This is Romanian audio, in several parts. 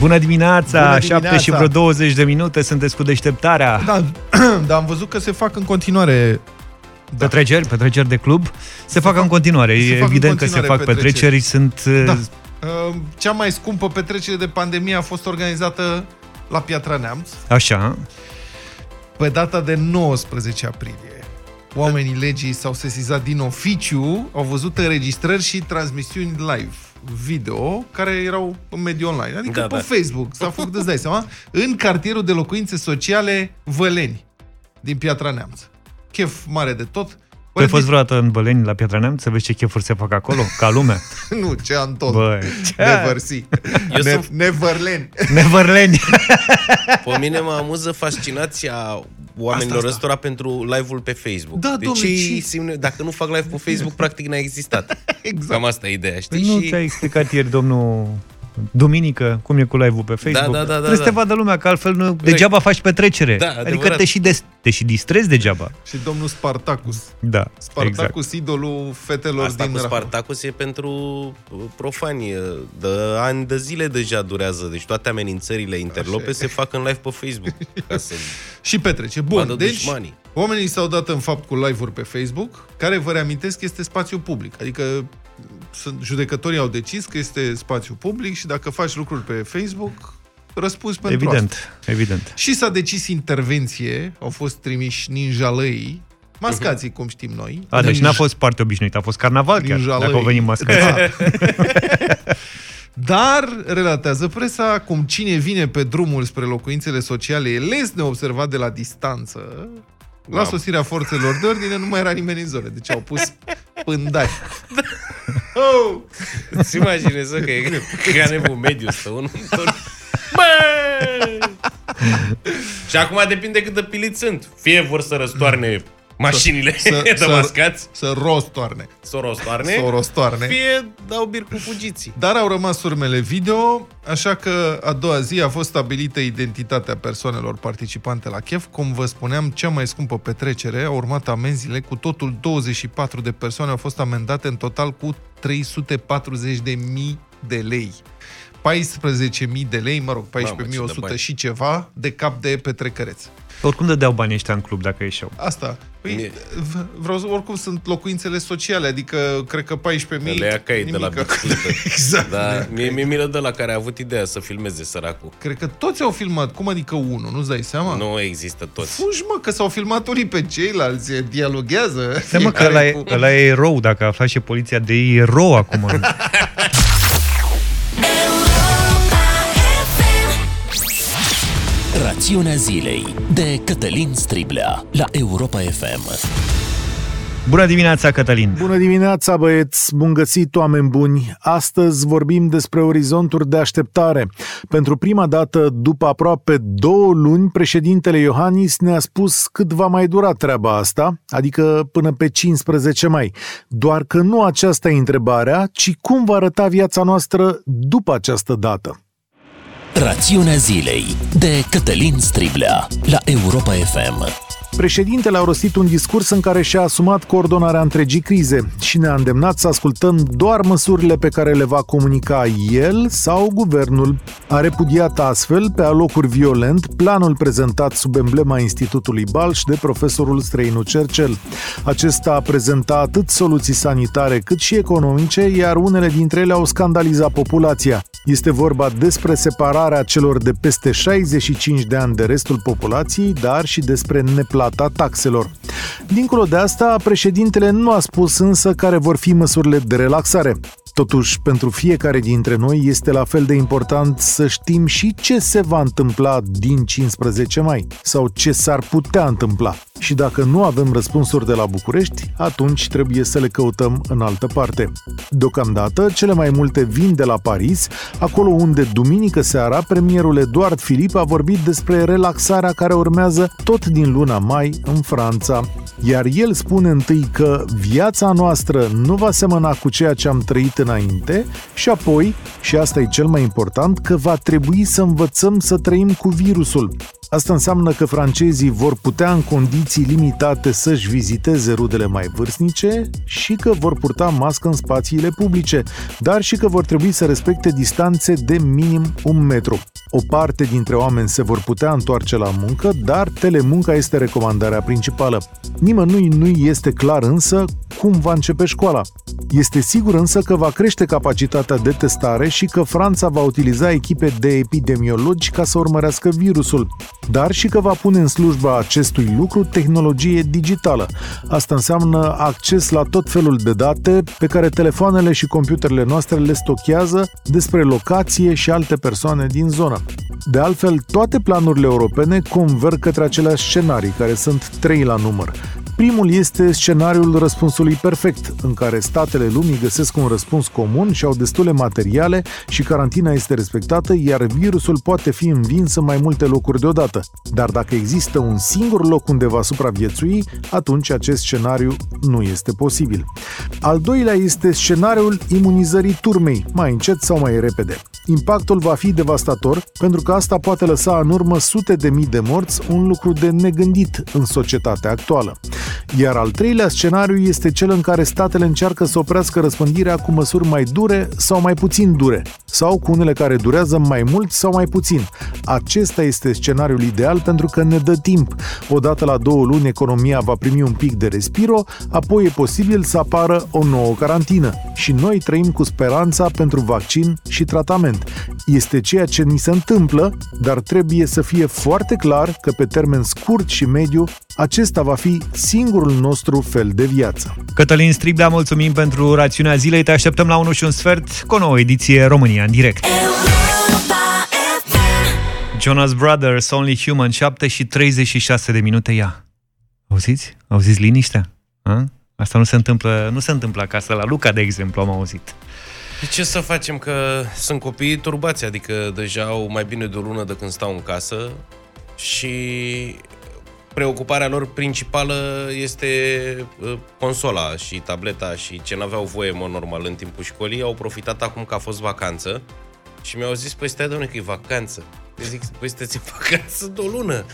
Bună dimineața, Bună 7 dimineața. și vreo 20 de minute, sunt cu deșteptarea. Da, dar am văzut că se fac în continuare Da. Petreceri, petreceri de club, se, fac, în continuare. se E fac în evident că se continuare fac petreceri. petreceri, sunt... Da. uh, Uh, Cea mai scumpă petrecere de pandemie a fost organizată la Piatra Neamț Așa, pe data de 19 aprilie. Oamenii legii s-au sesizat din oficiu, au văzut înregistrări și transmisiuni live video care erau în mediul online, adică Da, pe da. Facebook, s-a făcut, îți dai seama, în cartierul de locuințe sociale Văleni, din Piatra Neamț. Chef mare de tot. Tu ai fost vreodată în Băleni, la Piatra Neamț, să vezi ce chefuri se fac acolo, ca lumea? Nu, ce Anton. Băi, Never see. Eu Ne- sunt- Neverland. Neverleni! Pe mine mă amuză fascinația oamenilor Asta, asta. ăstora pentru live-ul pe Facebook. Da, de domnule, ce și- simne, dacă nu fac live pe Facebook, practic n-a existat. Exact. Cam asta e ideea, știi? Păi nu și ți-a explicat ieri domnul Duminică, cum e cu live-ul pe Facebook. Da, da, da, da, Trebuie să te da. vadă lumea, că altfel nu, degeaba faci petrecere. Da, adică adevărat. te și, des, te și distrezi degeaba. Și domnul Spartacus. Da, Spartacus, exact. idolul fetelor Asta din cu Rahova. Spartacus e pentru uh, profani. uh, De ani de zile deja durează. Deci toate amenințările interlope se fac în live pe Facebook. Ca să Și petrece. vadă Bun, deci dușmanii. oamenii s-au dat în fapt cu live-uri pe Facebook, care, vă reamintesc, este spațiu public. Adică sunt, judecătorii au decis că este spațiu public și dacă faci lucruri pe Facebook, răspunzi pentru asta. Evident, evident. Și s-a decis intervenție, au fost trimiși ninjalăii, mascații, cum știm noi. A, deci Ninj- n-a fost parte obișnuită, a fost carnaval chiar, Ninjalăi. dacă au venit mascați. Da. Dar, relatează presa, cum cine vine pe drumul spre locuințele sociale e lesne observat de la distanță, la Wow. sosirea forțelor de ordine nu mai era nimeni în zonă, deci au pus pândari. Oh! Îți imaginezi că e ca nebun mediu stă unul în turn. Bă! Și acum depinde cât de piliți sunt. Fie vor să răstoarne mașinile Să- de să- mascați, Să rostoarne. să o răstoarne, Să o rostoarne. fie dau bir cu fugiții. Dar au rămas urmele video, așa că a doua zi a fost stabilită identitatea persoanelor participante la chef. Cum vă spuneam, cea mai scumpă petrecere a urmat amenziile. Cu totul 24 de persoane au fost amendate în total cu 340.000 de lei. 14.000 de lei, mă rog, 14.100 Mamă, ce de bani. și ceva de cap de petrecăreț. Oricum dădeau banii ăștia în club dacă ieșeau. Asta. Păi, Mie- v- vreau să, oricum sunt locuințele sociale, adică cred că 14.000... Le ia cai de la nimică. bicicletă. exact. Da, mie, mie milă de la care a avut ideea să filmeze săracul. Cred că toți au filmat. Cum adică unul? Nu-ți dai seama? Nu există toți. Fugi, mă, că s-au filmat unii pe ceilalți, dialoghează. Da, mă, că ăla e, ăla e erou, dacă afla și poliția de ei, e erou acum. Rațiunea zilei de Cătălin Striblea la Europa FM. Bună dimineața, Cătălin! Bună dimineața, băieți! Bun găsit, oameni buni! Astăzi vorbim despre orizonturi de așteptare. Pentru prima dată, după aproape două luni, președintele Iohannis ne-a spus cât va mai dura treaba asta, adică până pe 15 mai. Doar că nu aceasta e întrebarea, ci cum va arăta viața noastră după această dată. Rațiunea zilei de Cătălin Striblea la Europa FM. Președintele a rostit un discurs în care și-a asumat coordonarea întregii crize și ne-a îndemnat să ascultăm doar măsurile pe care le va comunica el sau guvernul. A repudiat astfel, pe alocuri violent, planul prezentat sub emblema Institutului Balș de profesorul străinu Cercel. Acesta a prezentat atât soluții sanitare cât și economice, iar unele dintre ele au scandalizat populația. Este vorba despre separarea celor de peste 65 de ani de restul populației, dar și despre neplata taxelor. Dincolo de asta, președintele nu a spus însă care vor fi măsurile de relaxare. Totuși, pentru fiecare dintre noi este la fel de important să știm și ce se va întâmpla din 15 mai sau ce s-ar putea întâmpla. Și dacă nu avem răspunsuri de la București, atunci trebuie să le căutăm în altă parte. Deocamdată, cele mai multe vin de la Paris, acolo unde duminică seara premierul Eduard Filip a vorbit despre relaxarea care urmează tot din luna mai în Franța. Iar el spune întâi că viața noastră nu va semăna cu ceea ce am trăit înainte și apoi, și asta e cel mai important, că va trebui să învățăm să trăim cu virusul. Asta înseamnă că francezii vor putea în condiții limitate să-și viziteze rudele mai vârstnice și că vor purta mască în spațiile publice, dar și că vor trebui să respecte distanțe de minim un metru. O parte dintre oameni se vor putea întoarce la muncă, dar telemunca este recomandarea principală. Nimănui nu este clar însă cum va începe școala. Este sigur însă că va crește capacitatea de testare și că Franța va utiliza echipe de epidemiologi ca să urmărească virusul, dar și că va pune în slujba acestui lucru tehnologie digitală. Asta înseamnă acces la tot felul de date pe care telefoanele și computerele noastre le stochează despre locație și alte persoane din zonă. De altfel, toate planurile europene converg către aceleași scenarii, care sunt trei la număr. Primul este scenariul răspunsului perfect, în care statele lumii găsesc un răspuns comun și au destule materiale și carantina este respectată, iar virusul poate fi învins în mai multe locuri deodată. Dar dacă există un singur loc unde va supraviețui, atunci acest scenariu nu este posibil. Al doilea este scenariul imunizării turmei, mai încet sau mai repede. Impactul va fi devastator, pentru că asta poate lăsa în urmă sute de mii de morți, un lucru de negândit în societatea actuală. Iar al treilea scenariu este cel în care statele încearcă să oprească răspândirea cu măsuri mai dure sau mai puțin dure, sau cu unele care durează mai mult sau mai puțin. Acesta este scenariul ideal pentru că ne dă timp. Odată la două luni economia va primi un pic de respiro, apoi e posibil să apară o nouă carantină. Și noi trăim cu speranța pentru vaccin și tratament. Este ceea ce ni se întâmplă, dar trebuie să fie foarte clar că pe termen scurt și mediu acesta va fi singurul nostru fel de viață. Cătălin Striblea, mulțumim pentru rațiunea zilei. Te așteptăm la 1 și un sfert cu o nouă ediție România în direct. Jonas Brothers, Only Human, 7 și 36 de minute ea. Auziți? Auziți liniștea? A? Asta nu se întâmplă, nu se întâmplă acasă. La Luca, de exemplu, am auzit. Ce să facem? Că sunt copii turbați, adică deja au mai bine de o lună de când stau în casă și preocuparea lor principală este uh, consola și tableta și ce n-aveau voie, mă, normal, în timpul școlii, au profitat acum că a fost vacanță și mi-au zis, păi stai, doamne, că e vacanță. Eu zic, păi sunteți în vacanță de o lună.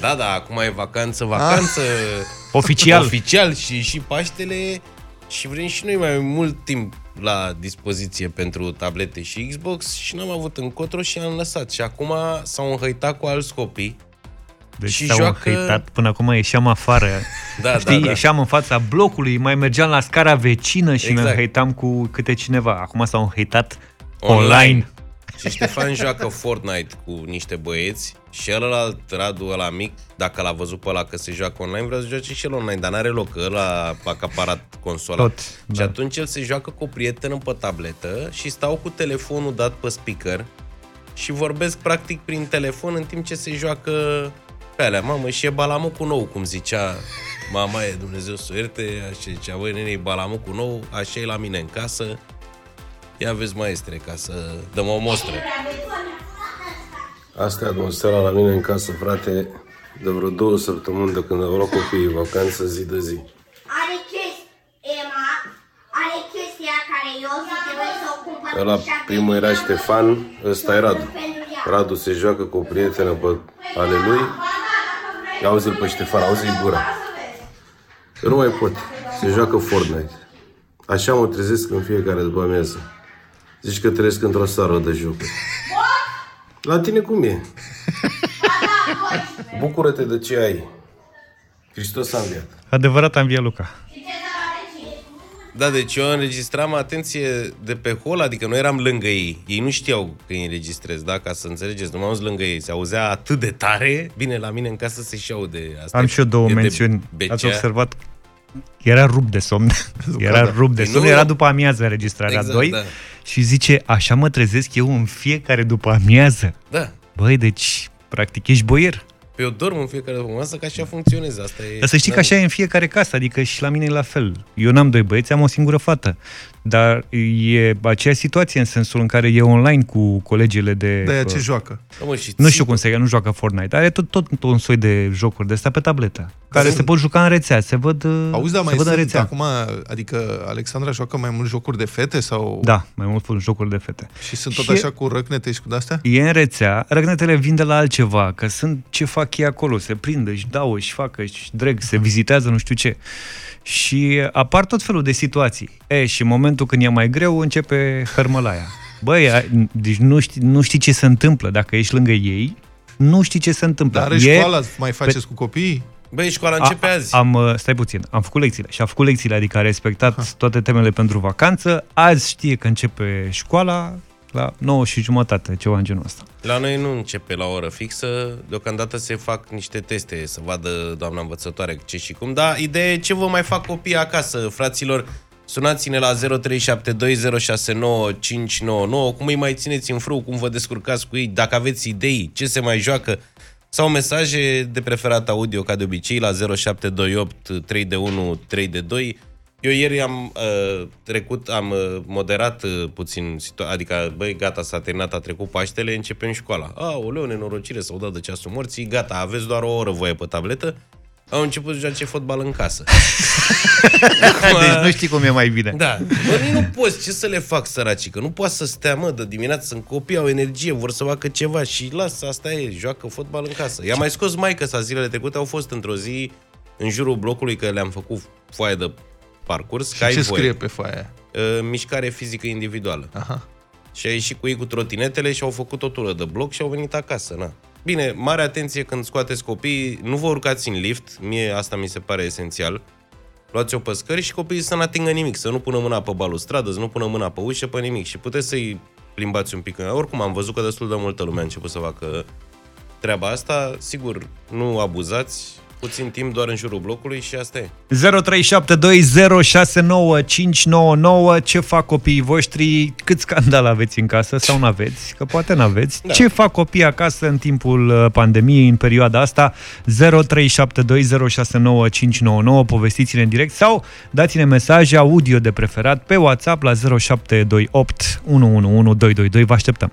Da, da, acum e vacanță, vacanță. Ah. Oficial. Oficial și, și Paștele și vrem și noi mai mult timp la dispoziție pentru tablete și Xbox și n-am avut încotro și am lăsat. Și acum s-au înhăitat cu alți copii Deci Și s-au joacă- înhăitat. Până acum ieșeam afară. Da, Știi, da, da. ieșeam în fața blocului, mai mergeam la scara vecină și Exact. ne înhăitam cu câte cineva. Acum s-au înhăitat online. Și Ștefan joacă Fortnite cu niște băieți și ălălalt, Radu ăla mic, dacă l-a văzut pe ăla că se joacă online, vrea să joace și el online, dar n-are loc, că ăla a acaparat consola. Tot, Și da. atunci el se joacă cu o prietenă pe tabletă și stau cu telefonul dat pe speaker și vorbesc practic prin telefon în timp ce se joacă pe alea. Mamă, și e balamucul nou, cum zicea mama e, Dumnezeu să o ierte, așa zicea, băi, nene, e balamucul nou, așa e la mine în casă, ia vezi maestre, ca să dăm o mostră. Asta e atmosfera la mine în casă, frate, de vreo două săptămâni de când au luat copiii vacanță zi de zi. Are chestia, Emma, are chestia care eu zic că trebuie să o cumpăr Ăla cu șapte primul era lei. Ștefan, ăsta e Radu. Pentru ea. Radu se joacă cu o prietenă pe ale lui. Ia auzi-l pe Ștefan, auzi-i gura. Eu nu mai pot. Se joacă Fortnite. Așa mă trezesc în fiecare după amiază. Zici că trăiesc într-o sară de jocuri. La tine cum e? Bucură-te de ce ai. Hristos a înviat. Adevărat am via Luca. Da, deci eu înregistram atenție de pe hol, adică noi eram lângă ei. Ei nu știau că îi înregistrez, da? Ca să înțelegeți, nu m-am auzit lângă ei. Se auzea atât de tare. Bine, la mine în casă se și aude. Asta Am e- și eu două e de mențiuni. becea. Ați observat? Era rupt de somn. Era rupt de Păi somn. nu- Era după amiază înregistrarea Exact, 2 da. Și zice, așa mă trezesc eu în fiecare după amiază. Da. Băi, deci, practic, ești boier. Pe eu dorm în fiecare după masă, că așa funcționează. Asta e... Dar să știi că Da. așa e în fiecare casă, adică și la mine e la fel. Eu n-am doi băieți, am o singură fată. Dar e aceeași situație în sensul în care e online cu colegile de... De aia uh, ce joacă. Da, mă, și Nu ții- știu cum se ia, nu joacă Fortnite. Are tot, tot un soi de jocuri de astea pe tabletă, care se pot juca în rețea, se văd, uh, Auzi, dar se mai văd în sunt rețea. acum, adică Alexandra joacă mai mult jocuri de fete sau... Da, mai mult spun jocuri de fete. Și sunt tot Și- așa cu răcnete și cu de-astea? E în rețea, răgnetele vin de la altceva, că sunt ce fac fac ei acolo, se prind, își dau, își fac, își dreg, se vizitează, nu știu ce. Și apar tot felul de situații. E, și în momentul când e mai greu, începe hărmălaia. Băi, a- deci nu știi, nu știi ce se întâmplă dacă ești lângă ei, nu știi ce se întâmplă. Dar în E- școală mai faceți cu copiii? Băi, școala începe azi. Am, uh, stai puțin, am făcut lecțiile și am făcut lecțiile, adică a respectat toate temele pentru vacanță. Azi știe că începe școala la 9 și jumătate, ceva în genul ăsta. La noi nu începe la o oră fixă, deocamdată se fac niște teste să vadă doamna învățătoare ce și cum. Da, ideea e ce vă mai fac copiii acasă, fraților. Sunați-ne la 0372069599, cum îi mai țineți în frâu, cum vă descurcați cu ei, dacă aveți idei, ce se mai joacă, sau mesaje de preferat audio, ca de obicei, la 0728 3 de 1 3 de 2. Eu ieri am uh, trecut, am uh, moderat uh, puțin, situa- adică, băi, gata, s-a terminat, a trecut Paștele, începem școala. A, o leu, nenorocire, s-au dat de ceasul morții, gata, aveți doar o oră voie pe tabletă. Au început să joace fotbal în casă. Deci nu știi cum e mai bine. Da. Bă, nu poți, ce să le fac săracii? Că nu poți să stea, mă, de dimineață, sunt copii, au energie, vor să facă ceva și lasă, asta e, joacă fotbal în casă. I-a mai scos maică sa zilele trecute, au fost într-o zi în jurul blocului, că le-am făcut foaie de parcurs, Și că ai ce voie. scrie pe foaia aia? Uh, mișcare fizică individuală. Aha. Și a ieșit cu ei cu trotinetele și au făcut o tură de bloc și au venit acasă, na. Bine, mare atenție când scoateți copiii, nu vă urcați în lift, mie asta mi se pare esențial. Luați-o pe scări și copiii să nu atingă nimic, să nu pună mâna pe balustradă, să nu pună mâna pe ușă, pe nimic. Și puteți să-i plimbați un pic. Oricum, am văzut că destul de multă lume a început să facă treaba asta. Sigur, nu abuzați, puțin timp doar în jurul blocului și asta e. 0372069599 Ce fac copiii voștri? Cât scandal aveți în casă sau nu aveți? Că poate nu aveți. Da. Ce fac copiii acasă în timpul uh, pandemiei, în perioada asta? 0372069599 Povestiți-ne în direct sau dați-ne mesaje audio de preferat pe WhatsApp la 0728 111222. Vă așteptăm!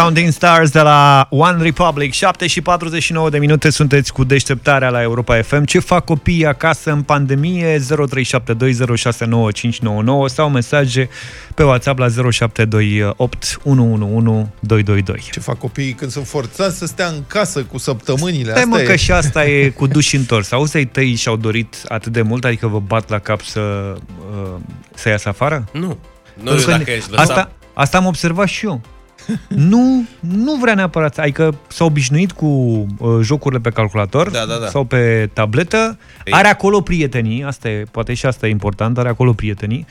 Counting Stars de la One Republic 7 și 49 de minute sunteți cu deșteptarea la Europa FM Ce fac copiii acasă în pandemie 0372069599 Sau mesaje pe WhatsApp la 0728 111222 Ce fac copiii când sunt forțați să stea în casă cu săptămânile? Stai mă Asta că e. și asta e cu duși întors Auzi ai tăi și-au dorit atât de mult Adică vă bat la cap să, uh, să iasă afară? Nu. Nu Pentru știu că dacă ești lăsat... asta, asta am observat și eu. Nu, nu vrea neapărat. Adică s-a obișnuit cu uh, jocurile pe calculator Da, da, da. sau pe tabletă. Ei. Are acolo prietenii, asta e, poate și asta e important, are acolo prietenii.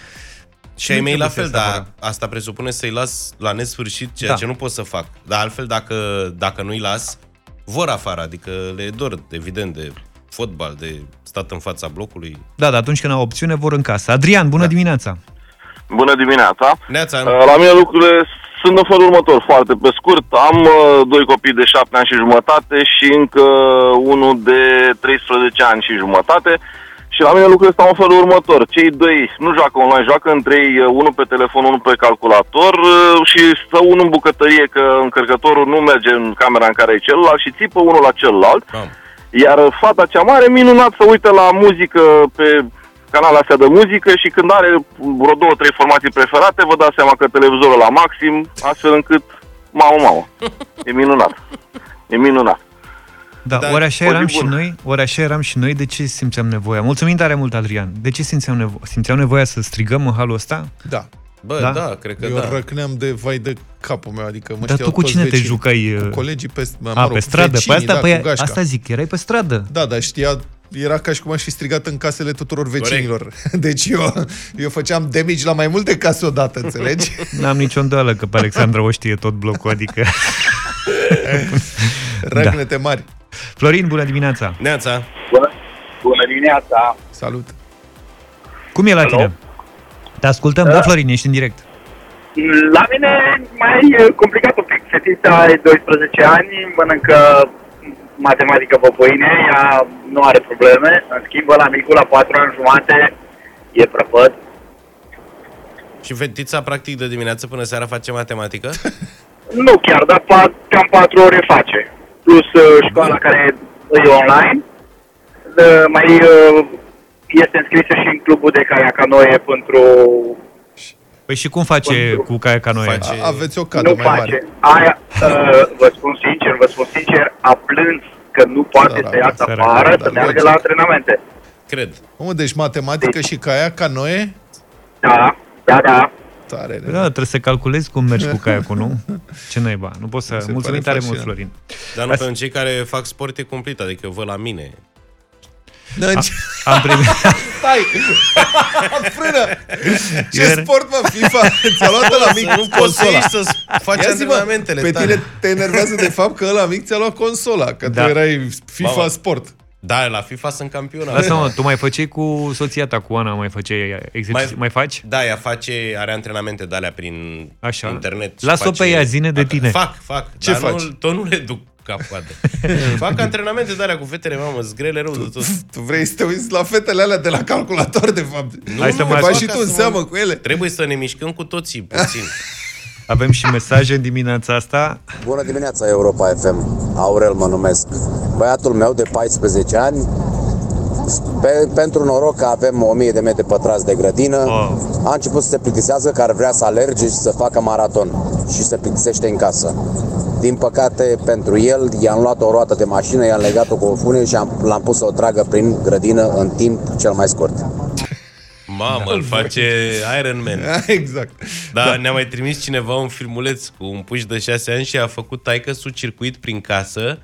Și ai mei la fel, trebuie să dar asta presupune să-i las la nesfârșit, ceea Da. ce nu pot să fac. Dar altfel, dacă, dacă nu-i las, vor afară, adică le e dor, evident, de fotbal, de stat în fața blocului. Da, dar atunci când au opțiune, vor în casă. Adrian, bună da. dimineața! Bună dimineața! Neața, Uh, La mine lucrurile sunt în felul următor, foarte pe scurt. Am uh, doi copii de 7 ani și jumătate și încă unul de 13 ani și jumătate. Și la mine lucrurile stau în felul următor. Cei doi nu joacă online, joacă între ei, uh, unul pe telefon, unul pe calculator uh, și stă unul în bucătărie că încărcătorul nu merge în camera în care e celălalt și țipă unul la celălalt. Bam. Iar fata cea mare, minunat, să uite la muzică pe canalele astea de muzică și când are vreo două, trei formații preferate, vă dați seama că televizorul la maxim, astfel încât, mamă, mamă, e minunat. E minunat. Da, Da, da ori așa o zi eram și bună. noi, ori așa eram și noi, de ce simțeam nevoia? Mulțumim tare mult, Adrian. De ce simțeam nevoia? Simțeam nevoia să strigăm în halul ăsta? Da. Bă, Da? da, da cred că Eu da. răcneam de vai de capul meu, adică mă Dar știau tu cu toți cine te vecinii. jucai? uh, Cu colegii pe, mă A, rog, pe stradă? vecinii, pe asta, da, păi, cu gașca. asta zic, erai pe stradă. Da, dar știa, era ca și cum aș fi strigat în casele tuturor vecinilor. Deci eu, eu făceam damage la mai multe case odată, înțelegi? N-am nicio îndoială că pe Alexandra o știe tot blocul, adică... Răgnete mari. Florin, bună dimineața! Neața, Bună, bună dimineața! Salut. Cum e la tine? Te ascultăm, da, Florin, ești în direct. La mine e mai eh, complicat un pic. Fetița are 12 ani, mănâncă matematică pe pâine, ea nu are probleme. În schimb, la micul, la 4 ani jumate, e prăpăt. și fetița practic de dimineață până seara face matematică? Nu chiar, dar pa, cam 4 ore face. Plus eh, școala care e online. Eh, Mai eh, este înscrisă și în clubul de caiac canoe pentru Păi și cum face cu caia canoe? Face- A- Aveți o cadă nu mai face. mare. Aia, uh, vă spun sincer, vă spun sincer, a plâns că nu poate Sărac, să iasă sărac, afară, da, să meargă logic. la antrenamente. Cred. Mă, deci matematică și caia, canoe? Da, da, da. Tare, Da, trebuie să calculezi cum mergi cu caiacul, nu? Ce naiba, nu poți să... se Mulțumim pare tare mult, fascinant. Florin. Dar nu Asta- pentru cei care fac sport e complet, adică eu văd la mine. Deci, Am primit... stai! Frână! Ce Iar- sport, mă, FIFA? Ți-a luat la mic nu poți să consola. ieși să faci Ia zi, mă, antrenamentele pe tale. tine te enervează de fapt că ăla mic ți-a luat consola, că Da. tu erai FIFA Mamă. Sport. Da, la FIFA sunt campion. Lasă mă, tu mai făceai cu soția ta, cu Ana, mai făceai exerciții, mai, mai faci? Da, ea face, are antrenamente de alea prin Așa. internet. și Lasă-o face- pe ea, zine de tine. Fac, fac. Ce dar faci? Nu, tot nu le duc cap-coadă. fac antrenamente de alea cu fetele, mamă, zgrele rău de tot. Tu vrei să te uiți la fetele alea de la calculator, de fapt. Nu, Hai să nu, mai Faci fac și ca tu în să seamă mă- cu ele. Trebuie să ne mișcăm cu toții, puțin. Avem și mesaje în dimineața asta. Bună dimineața, Europa FM. Aurel mă numesc. Băiatul meu de 14 ani, pe, pentru noroc că avem 1000 de metri pătrați de grădină, Oh. a început să se plictisească că ar vrea să alerge și să facă maraton și se plictisește în casă. Din păcate, pentru el, i-am luat o roată de mașină, i-am legat-o cu o fune și am, l-am pus să o tragă prin grădină în timp cel mai scurt. Mamă, îl face Iron Man. Exact. Da, ne-a mai trimis cineva un filmuleț cu un puș de 6 ani și a făcut taică su circuit prin casă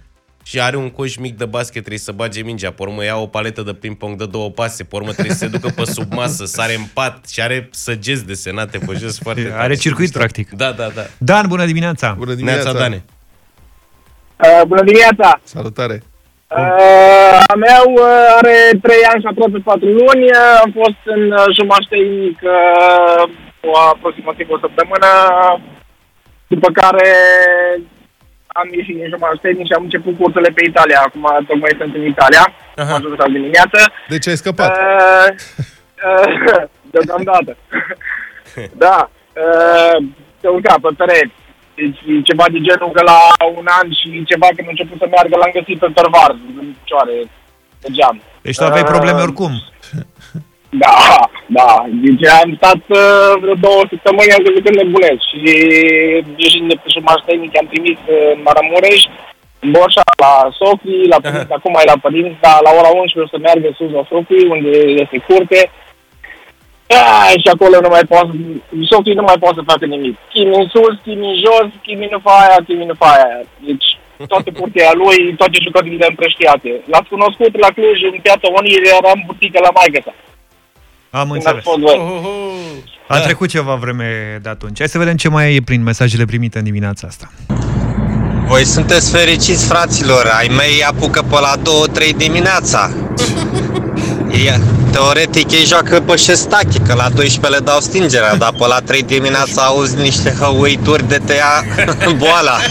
și are un coș mic de basket, trebuie să bage mingea, pe urmă ia o paletă de ping-pong de două pase, pe urmă trebuie să se ducă pe sub masă, sare în pat și are săgeți desenate pe jos foarte tare. Are circuit, practic. Da, da, da. Dan, bună dimineața! Bună Neața dimineața. Dane. Uh, bună dimineața! Salutare. Uh, a meu uh, are 3 ani și aproape 4 luni. Uh, am fost în uh, jumaș tehnic uh, o aproximativ o săptămână, după care am ieșit din jumaș tehnic și am început cursele pe Italia. Acum tocmai sunt în Italia, Aha. am ajuns azi dimineață. Deci ai scăpat. Uh, uh, deocamdată. da. Uh, se urca pe pereți. Deci ceva de genul că la un an și ceva când a început să meargă l-am găsit pe tărvar, în picioare, pe geam. Deci tu aveai Uh, probleme oricum. Da, da. Deci am stat uh, vreo două săptămâni, am crezut că nebunesc. Și ieșind de pe șumaș tehnic, am trimis uh, în Maramureș, în Borșa, la Sofii, la părinți, acum mai la părinți, dar la ora 11 o să meargă sus la Sofii, unde este curte. Ah, și acolo nu mai poate, Sofii nu mai poate să facă nimic. Chimi în sus, chimi în jos, chimi nu fa aia, chimi nu fa aia. Deci toate curtea lui, toate jucările împrăștiate. L-ați cunoscut la Cluj, în piața Unire, era în butică la maică sa. Am Când ați înțeles. fost voi. Oh, oh, oh. A trecut ceva vreme de atunci. Hai să vedem ce mai e prin mesajele primite în dimineața asta. Voi sunteți fericiți, fraților. Ai mei apucă pe la 2-3 dimineața. E, teoretic ei joacă pe șestache, că la 12 le dau stingerea, dar pe la 3 dimineața auzi niște hăuituri de te ia boala.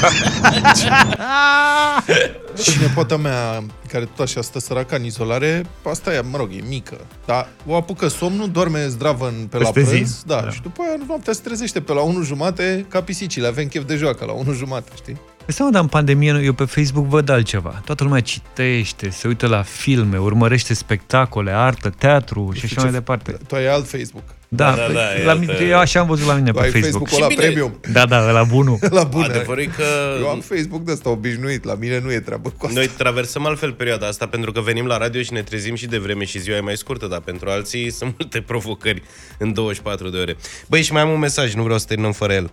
Și nepoata mea, care tot așa stă săraca în izolare, asta e, mă rog, e mică. Dar o apucă somnul, doarme zdravă în, pe la Peste zi. prânz. Da, Da. și după aia noaptea se trezește pe la 1 jumate ca pisicile. Avem chef de joacă la 1 jumate, știi? Păi seama, dar în pandemie eu pe Facebook văd altceva. Toată lumea citește, se uită la filme, urmărește spectacole, artă, teatru și așa mai departe. Tu ai alt Facebook. Da, Da, da, da, e la altă- mine, eu așa am văzut la mine Tu pe ai Facebook. Facebook-ul ăla bine. premium. Da, da, la bunul. La bune. Adevărul e că Eu am Facebook de ăsta obișnuit, la mine nu e treabă cu asta. noi traversăm altfel perioada asta pentru că venim la radio și ne trezim și de vreme și ziua e mai scurtă, dar pentru alții sunt multe provocări în 24 de ore. Băi, și mai am un mesaj, nu vreau să terminăm fără el.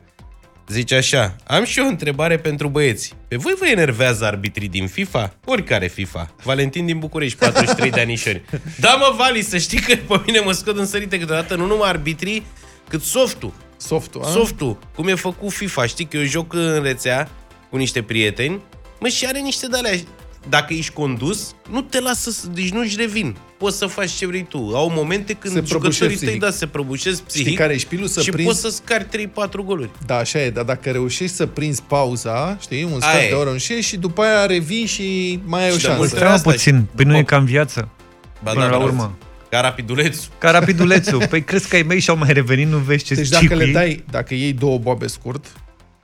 Zice așa, am și eu o întrebare pentru băieți. Pe voi vă enervează arbitrii din FIFA? Oricare FIFA. Valentin din București, 43 de anișori. Da, mă, Vali, să știi că pe mine mă scot în sărite câteodată nu numai arbitrii, cât softul. Softul, a? Softul, cum e făcut FIFA, știi că eu joc în rețea cu niște prieteni, mă, și are niște de alea. Dacă ești condus, nu te lasă, să- deci nu-și revin. Poți să faci ce vrei tu. Au momente când Se jucătorii prăbușesc tăi, psihic. da, se prăbușesc psihic. Știi care e șpilul? Să și prinzi- poți să scari 3-4 goluri. Da, așa e, dar dacă reușești să prinzi pauza, știi, un sfert Aia e. de oră în șir și după aia revii și mai ai o Și de șansă. multe Treaba asta puțin, păi nu Bă. e ca în viață. Ba, Până la da, urmă. Ca rapidulețul. Ca rapidulețul. Păi crezi că ai mei și-au mai revenit, nu vezi ce Deci dacă le dai, dacă iei două boabe scurt,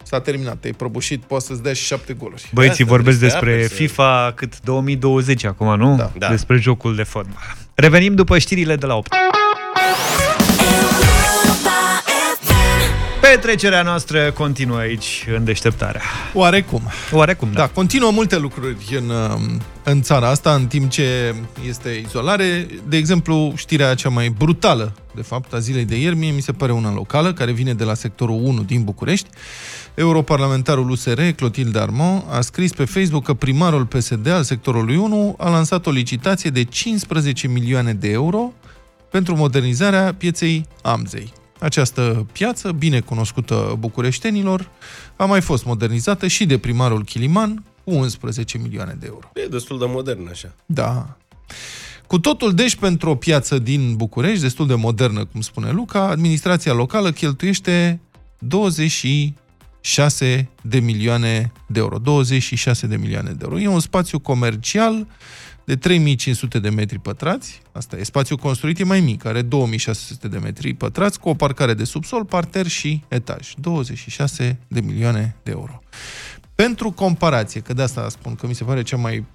s-a terminat, te-ai prăbușit, poți să-ți dea și șapte goluri. Băieții Asta, vorbesc despre despre Apple, să- FIFA cât 2020 acum, nu? Da. Da. Despre jocul de fotbal. Revenim după știrile de la 8. Petrecerea noastră continuă aici, în deșteptarea. Oarecum. Oarecum, da. Da, continuă multe lucruri în, um, în țara asta, în timp ce este izolare. De exemplu, știrea cea mai brutală, de fapt, a zilei de ieri, mie mi se pare una locală, care vine de la sectorul 1 din București. Europarlamentarul USR, Clotilde Armand, a scris pe Facebook că primarul PSD al sectorului 1 a lansat o licitație de 15 milioane de euro pentru modernizarea pieței Amzei. Această piață, bine cunoscută bucureștenilor, a mai fost modernizată și de primarul Chiliman cu 11 milioane de euro. E destul de modern așa. Da. Cu totul, deci, pentru o piață din București, destul de modernă, cum spune Luca, administrația locală cheltuiește 26 de milioane de euro. 26 de milioane de euro. E un spațiu comercial de 3500 de metri pătrați. Asta e. Spațiul construit e mai mic, are 2600 de metri pătrați, cu o parcare de subsol, parter și etaj. 26 de milioane de euro. Pentru comparație, că de asta spun că mi se pare cea mai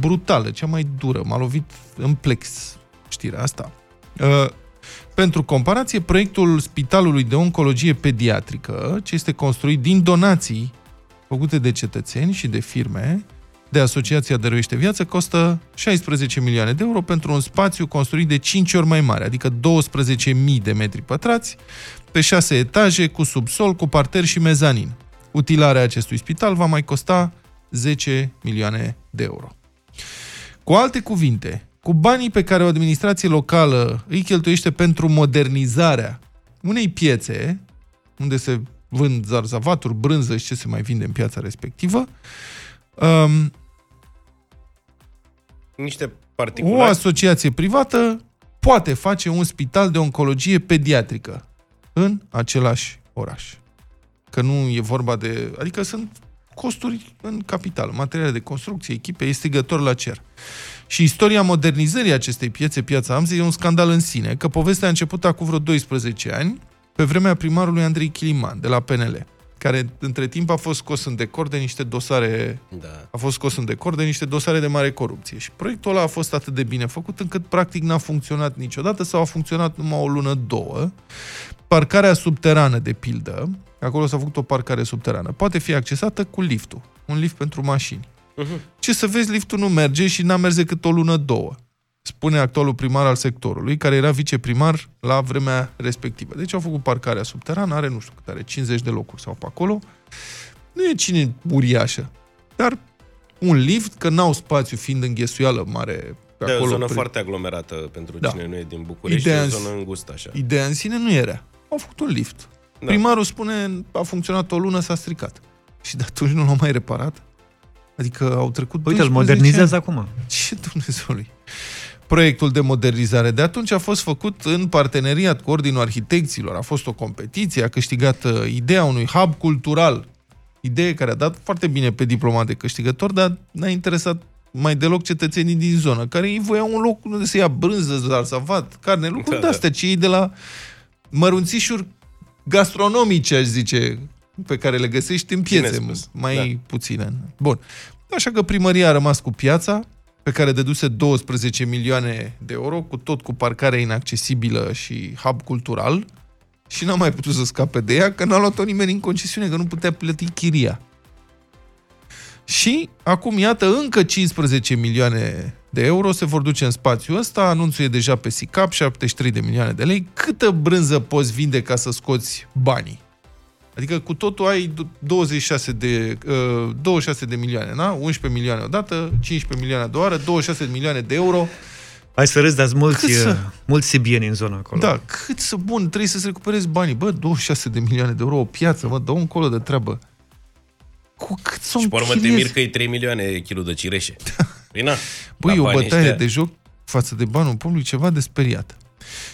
brutală, cea mai dură, m-a lovit în plex știrea asta. Uh, pentru comparație, proiectul Spitalului de Oncologie Pediatrică, ce este construit din donații făcute de cetățeni și de firme, de Asociația Dăruiește Viață, costă 16 milioane de euro pentru un spațiu construit de 5 ori mai mare, adică 12.000 de metri pătrați, pe 6 etaje, cu subsol, cu parter și mezanin. Utilarea acestui spital va mai costa 10 milioane de euro. Cu alte cuvinte, cu banii pe care o administrație locală îi cheltuiește pentru modernizarea unei piețe, unde se vând zarzavaturi, brânză și ce se mai vinde în piața respectivă, um, Niște o particulari. asociație privată poate face un spital de oncologie pediatrică în același oraș. Că nu e vorba de... Adică sunt costuri în capital, materiale de construcție, echipe, e strigător la cer. Și istoria modernizării acestei piețe, piața Amzei, e un scandal în sine, că povestea a început acum vreo 12 ani, pe vremea primarului Andrei Chiliman, de la PNL, care între timp a fost scos în decor de niște dosare Da. a fost scos în decor de niște dosare de mare corupție. Și proiectul ăla a fost atât de bine făcut încât practic n-a funcționat niciodată sau a funcționat numai o lună, două. Parcarea subterană, de pildă, acolo s-a făcut o parcare subterană, poate fi accesată cu liftul. Un lift pentru mașini. Mhm. Ce să vezi, liftul nu merge și n-a mers decât o lună, două. Spune actualul primar al sectorului, care era viceprimar la vremea respectivă. Deci au făcut parcarea subterană, are, nu știu cât are, 50 de locuri sau pe acolo. Nu e cine uriașă, dar un lift, că n-au spațiu fiind înghesuială mare pe Da, e o acolo. zonă prin- foarte aglomerată pentru Da. cine nu e din București, Ideea e o în- zonă îngustă așa. Ideea în sine nu era. Au făcut un lift. Da. Primarul spune, a funcționat o lună, s-a stricat. Și de atunci nu l-au mai reparat. Adică au trecut Uite, îl 12 modernizează ani. acum. Ce Dumnezeului? Proiectul de modernizare de atunci a fost făcut în parteneriat cu Ordinul Arhitecților. A fost o competiție, a câștigat uh, ideea unui hub cultural. Idee care a dat foarte bine pe diplomat de câștigător, dar n-a interesat mai deloc cetățenii din zonă, care îi voiau un loc unde să ia brânză, zarzavat, carne, lucruri Da, de astea, ce ei de la mărunțișuri gastronomice, aș zice, pe care le găsești în Bine piețe, spus. mai Da. puține. Bun. Așa că primăria a rămas cu piața, pe care deduse 12 milioane de euro, cu tot cu parcare inaccesibilă și hub cultural, și n-a mai putut să scape de ea, că n-a luat-o nimeni în concesiune, că nu putea plăti chiria. Și acum, iată, încă 15 milioane de euro se vor duce în spațiul ăsta, anunțul e deja pe SICAP, 73 de milioane de lei. Câtă brânză poți vinde ca să scoți banii? Adică cu totul ai 26 de, uh, 26 de milioane, na? 11 milioane odată, 15 milioane a doua oară, 26 de milioane de euro. Hai să râzi, dar mulți, Cât să- mulți sibieni în zona acolo. Da, cât să bun, trebuie să-ți recuperezi banii. Bă, 26 de milioane de euro, o piață, mă, dă un colo de treabă. Cu cât să Și pe urmă te închiriezi? mir că e 3 milioane kilul de cireșe. Păi na, Băi, la e o banii bătaie ăștia- de joc față de banul public, ceva de speriat.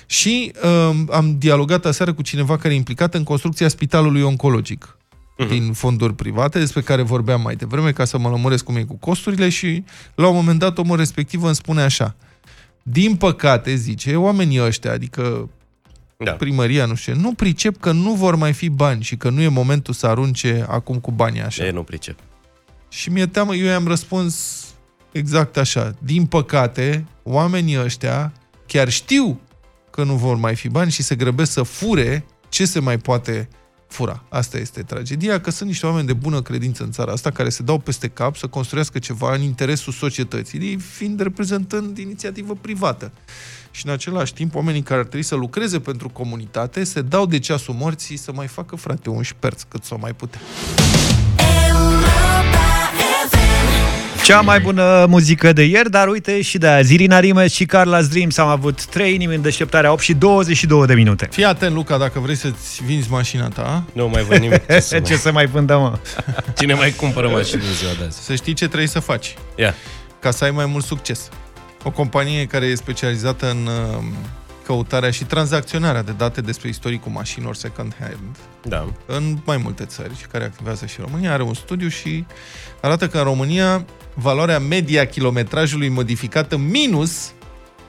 Și um, am dialogat aseară cu cineva care e implicat în construcția spitalului oncologic Mhm. din fonduri private, despre care vorbeam mai devreme, ca să mă lămuresc cum e cu costurile și la un moment dat omul respectiv îmi spune așa. Din păcate, zice, oamenii ăștia, adică Da. primăria, nu știu, ce, nu pricep că nu vor mai fi bani și că nu e momentul să arunce acum cu banii așa. E, nu pricep. Și mi-e teamă, eu i-am răspuns exact așa. Din păcate, oamenii ăștia chiar știu că nu vor mai fi bani și se grăbesc să fure ce se mai poate fura. Asta este tragedia, că sunt niște oameni de bună credință în țara asta care se dau peste cap să construiască ceva în interesul societății, ei fiind reprezentând inițiativă privată. Și în același timp, oamenii care ar trebui să lucreze pentru comunitate se dau de ceasul morții să mai facă, frate, un șperț cât să o mai putea. Cea mai bună muzică de ieri, dar uite și de azi. Irina Rimes și Carla's Dreams am avut 3 inimi în deșteptarea 8 și 22 de minute. Fii atent, Luca, dacă vrei să-ți vinzi mașina ta. Nu mai văd nimic. Ce să, Ce să mai vândă, mă? Cine mai cumpără mașini în ziua de azi? Să știi ce trebuie să faci Ia. ca să ai mai mult succes. O companie care e specializată în uh, căutarea și tranzacționarea de date despre istoricul mașinilor second hand Da. în mai multe țări și care activează și în România, are un studiu și arată că în România valoarea media a kilometrajului modificată minus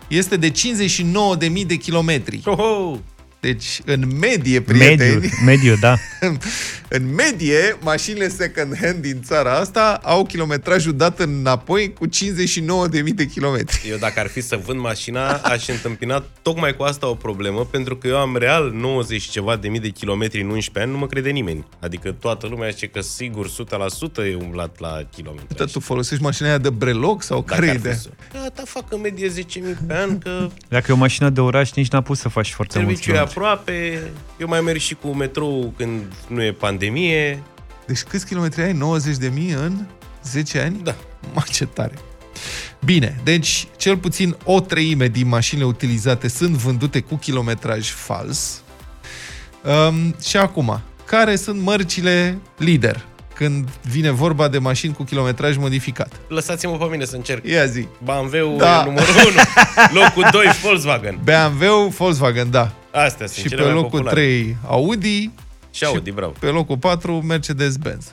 este de 59.000 de kilometri. Oh, Deci, în medie, prieteni, Mediu, mediu, da. în medie, mașinile second hand din țara asta au kilometrajul dat înapoi cu 59.000 de kilometri. Eu dacă ar fi să vând mașina, aș întâmpina tocmai cu asta o problemă, pentru că eu am real 90 și ceva de mii de kilometri în 11 ani, nu mă crede nimeni. Adică toată lumea zice că sigur 100% e umblat la kilometri. Dar tu folosești mașina aia de breloc sau care e ar fi ideea? să- Gata, fac în medie 10.000 pe an, că Dacă e o mașină de oraș, nici n-a pus să faci foarte mulți serviciul e kilometri. Aproape. Eu mai merg și cu metrou când nu e pandemie. Deci câți kilometri ai? 90 de mii în 10 ani? Da. Ma, ce tare! Bine, deci cel puțin o treime din mașinile utilizate sunt vândute cu kilometraj fals. Um, și acum, care sunt mărcile lider când vine vorba de mașini cu kilometraj modificat? Lăsați-mă pe mine să încerc. Ia zi. BMW Da. da. e numărul 1. Locul 2 Volkswagen. BMW, Volkswagen, da. Astea sunt și cele pe mai locul populare. 3 Audi Și Audi, bravo. pe locul 4 Mercedes-Benz.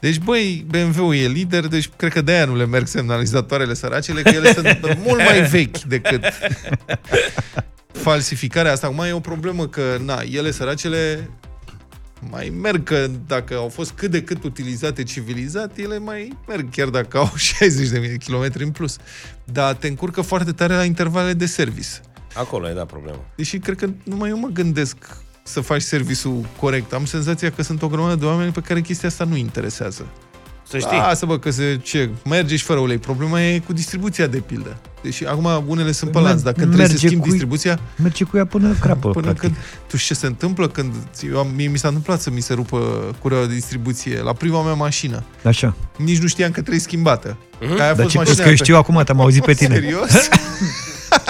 Deci, băi, BMW e lider, deci cred că de-aia nu le merg semnalizatoarele săracele, că ele sunt mult mai vechi decât falsificarea asta. Acum e o problemă că, na, ele săracele mai merg, că dacă au fost cât de cât utilizate civilizat, ele mai merg, chiar dacă au 60.000 de kilometri în plus. Dar te încurcă foarte tare la intervale de service. Acolo e, da, problema. Deși cred că numai eu mă gândesc să faci serviciul corect. Am senzația că sunt o grămadă de oameni pe care chestia asta nu interesează. Să știi. Lasă bă că se, ce, merge și fără ulei. Problema e cu distribuția de pildă. Deși acum unele sunt pe lanț. Dacă trebuie să Merge schimbi cu- distribuția, Merge cu ea până crapă, până practic. când... Tu știi ce se întâmplă când... Eu am, mie mi s-a întâmplat să mi se rupă cureaua de distribuție la prima mea mașină. Așa. Nici nu știam că trebuie schimbată. Mhm. Că aia a Dar fost ce crezi mașina că eu pe- știu acum, te-am auzit pe tine. Serios?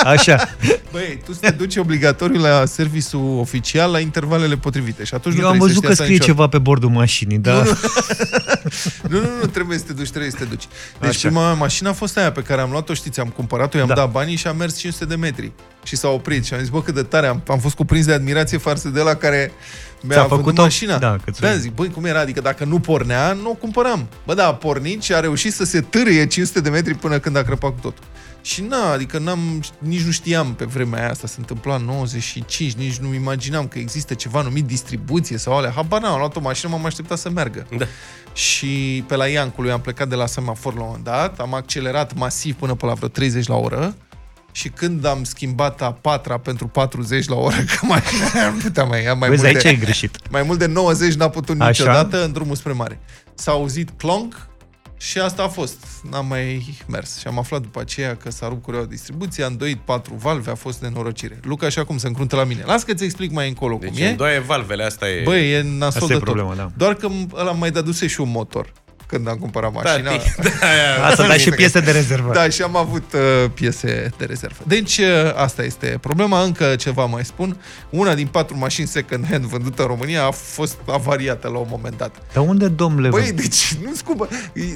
Așa. Băi, tu să te duci obligatoriu la serviciul oficial la intervalele potrivite și atunci Eu nu am trebuie să văzut știi că asta scrie niciodată. ceva pe bordul mașinii, dar... Nu, nu, nu, trebuie să te duci, trebuie să te duci. Deci Așa. prima mea mașină a fost aia pe care am luat-o, știți, am cumpărat-o, i-am Da. dat banii și am mers 500 de metri. Și s-a oprit și am zis, bă, cât de tare, am, am fost cuprins de admirație față de la care mi-a Ți-a făcut făcut-o? mașina. Da, că ți-o- da, zic, băi, cum era? Adică dacă nu pornea, nu o cumpăram. Bă, da, a pornit și a reușit să se târâie 500 de metri până când a crăpat cu totul. Și na, adică n-am, nici nu știam pe vremea aia asta, se întâmpla în 95, nici nu imaginam că există ceva numit distribuție sau alea. Habar n-am, am luat o mașină, m-am așteptat să meargă. Da. Și pe la Iancului am plecat de la semafor la un moment dat, am accelerat masiv până pe la vreo 30 la oră și când am schimbat a patra pentru 40 la oră, că mai nu puteam mai ia mai Vezi, mult aici de, ai greșit. mai mult de 90 n-a putut Așa? niciodată în drumul spre mare. S-a auzit clonk și asta a fost. N-am mai mers. Și am aflat după aceea că s-a rupt cureaua distribuție, a îndoit patru valve, a fost nenorocire. Luca așa cum se încruntă la mine. Las că ți explic mai încolo Deci cum e. îndoaie valvele, asta e... Băi, e nasol Asta de e tot. problema, da. Doar că m- ăla mai dăduse și un motor când am cumpărat mașina. da, aia, Asta, dar și piese de rezervă. Da, și am avut uh, piese de rezervă. Deci, uh, asta este problema. Încă ceva mai spun. Una din patru mașini second-hand vândute în România a fost avariată la un moment dat. Dar unde, domnule? Băi, deci nu scumpă.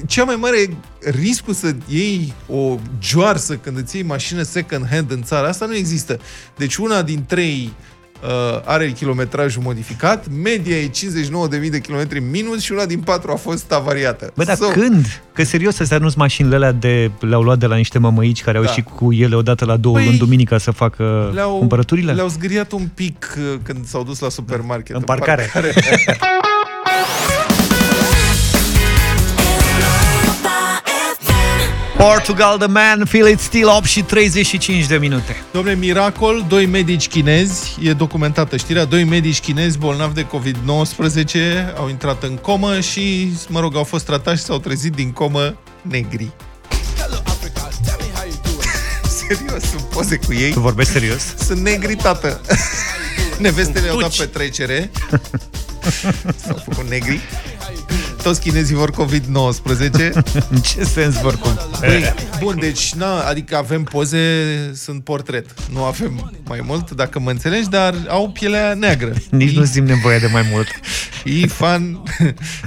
Cea mai mare riscul să iei o joarsă când îți iei mașină second-hand în țara asta nu există. Deci una din trei uh, are kilometrajul modificat, media e 59.000 de kilometri minus și una din patru a fost avariată. Bă, dar So- când? Că serios, astea nu sunt mașinile alea de... Le-au luat de la niște mămăici care au Da. ieșit cu ele odată la două Păi, luni duminica să facă Le-au, cumpărăturile? le-au zgriat un pic uh, când s-au dus la supermarket. În parcare. Portugal The Man, Feel It Still 8 și 35 de minute. Domnule, miracol, doi medici chinezi, e documentată știrea, doi medici chinezi bolnavi de COVID-19 au intrat în comă și, mă rog, au fost tratați și s-au trezit din comă negri. Serios, sunt poze cu ei. Tu vorbești serios? Sunt negri, tată. Nevestele au dat petrecere. S-au făcut negri. Toți chinezii vor COVID-19. În ce sens vor cum? Băi, bun, deci, na, adică avem poze, sunt portret. Nu avem mai mult, dacă mă înțelegi, dar au pielea neagră. Nici nu simt nevoie de mai mult. E fan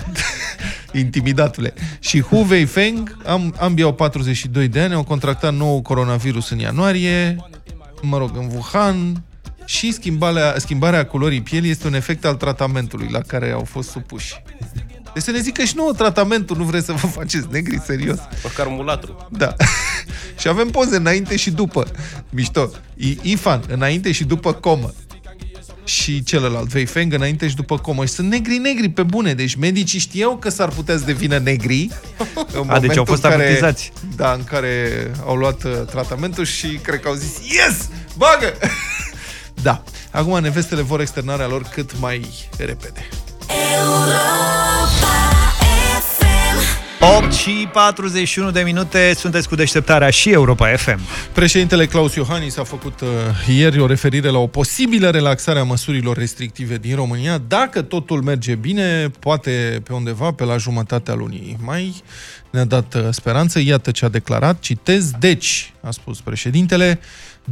intimidatule. Și Hu Weifeng, am, ambii au 42 de ani, au contractat nou coronavirus în ianuarie, mă rog, în Wuhan, și schimbarea, schimbarea culorii pielii este un efect al tratamentului la care au fost supuși. Deci să ne zică și nouă tratamentul, nu vreți să vă faceți negri, serios. Măcar mulatru. Da. și avem poze înainte și după. Mișto. I- Ifan, înainte și după comă. Și celălalt, Weifeng, înainte și după comă. Și sunt negri-negri, pe bune. Deci medicii știau că s-ar putea să devină negri. În A, deci au momentul fost în care- avertizați. Da, în care au luat uh, tratamentul și cred că au zis Yes! Bagă! da. Acum nevestele vor externarea lor cât mai repede. 8 și 41 de minute, sunteți cu deșteptarea și Europa FM. Președintele Claus Iohannis a făcut uh, ieri o referire la o posibilă relaxare a măsurilor restrictive din România. Dacă totul merge bine, poate pe undeva pe la jumătatea lunii mai ne-a dat uh, speranță. Iată ce a declarat. Citez. Deci, a spus președintele,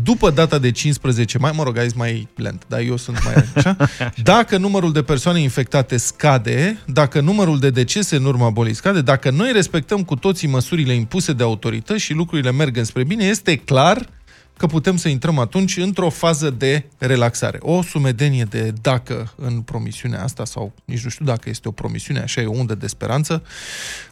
după data de 15 mai, mă rog, aici mai lent, dar eu sunt mai așa, dacă numărul de persoane infectate scade, dacă numărul de decese în urma bolii scade, dacă noi respectăm cu toții măsurile impuse de autorități și lucrurile merg înspre bine, este clar că putem să intrăm atunci într-o fază de relaxare. O sumedenie de dacă în promisiunea asta, sau nici nu știu dacă este o promisiune, așa e o undă de speranță.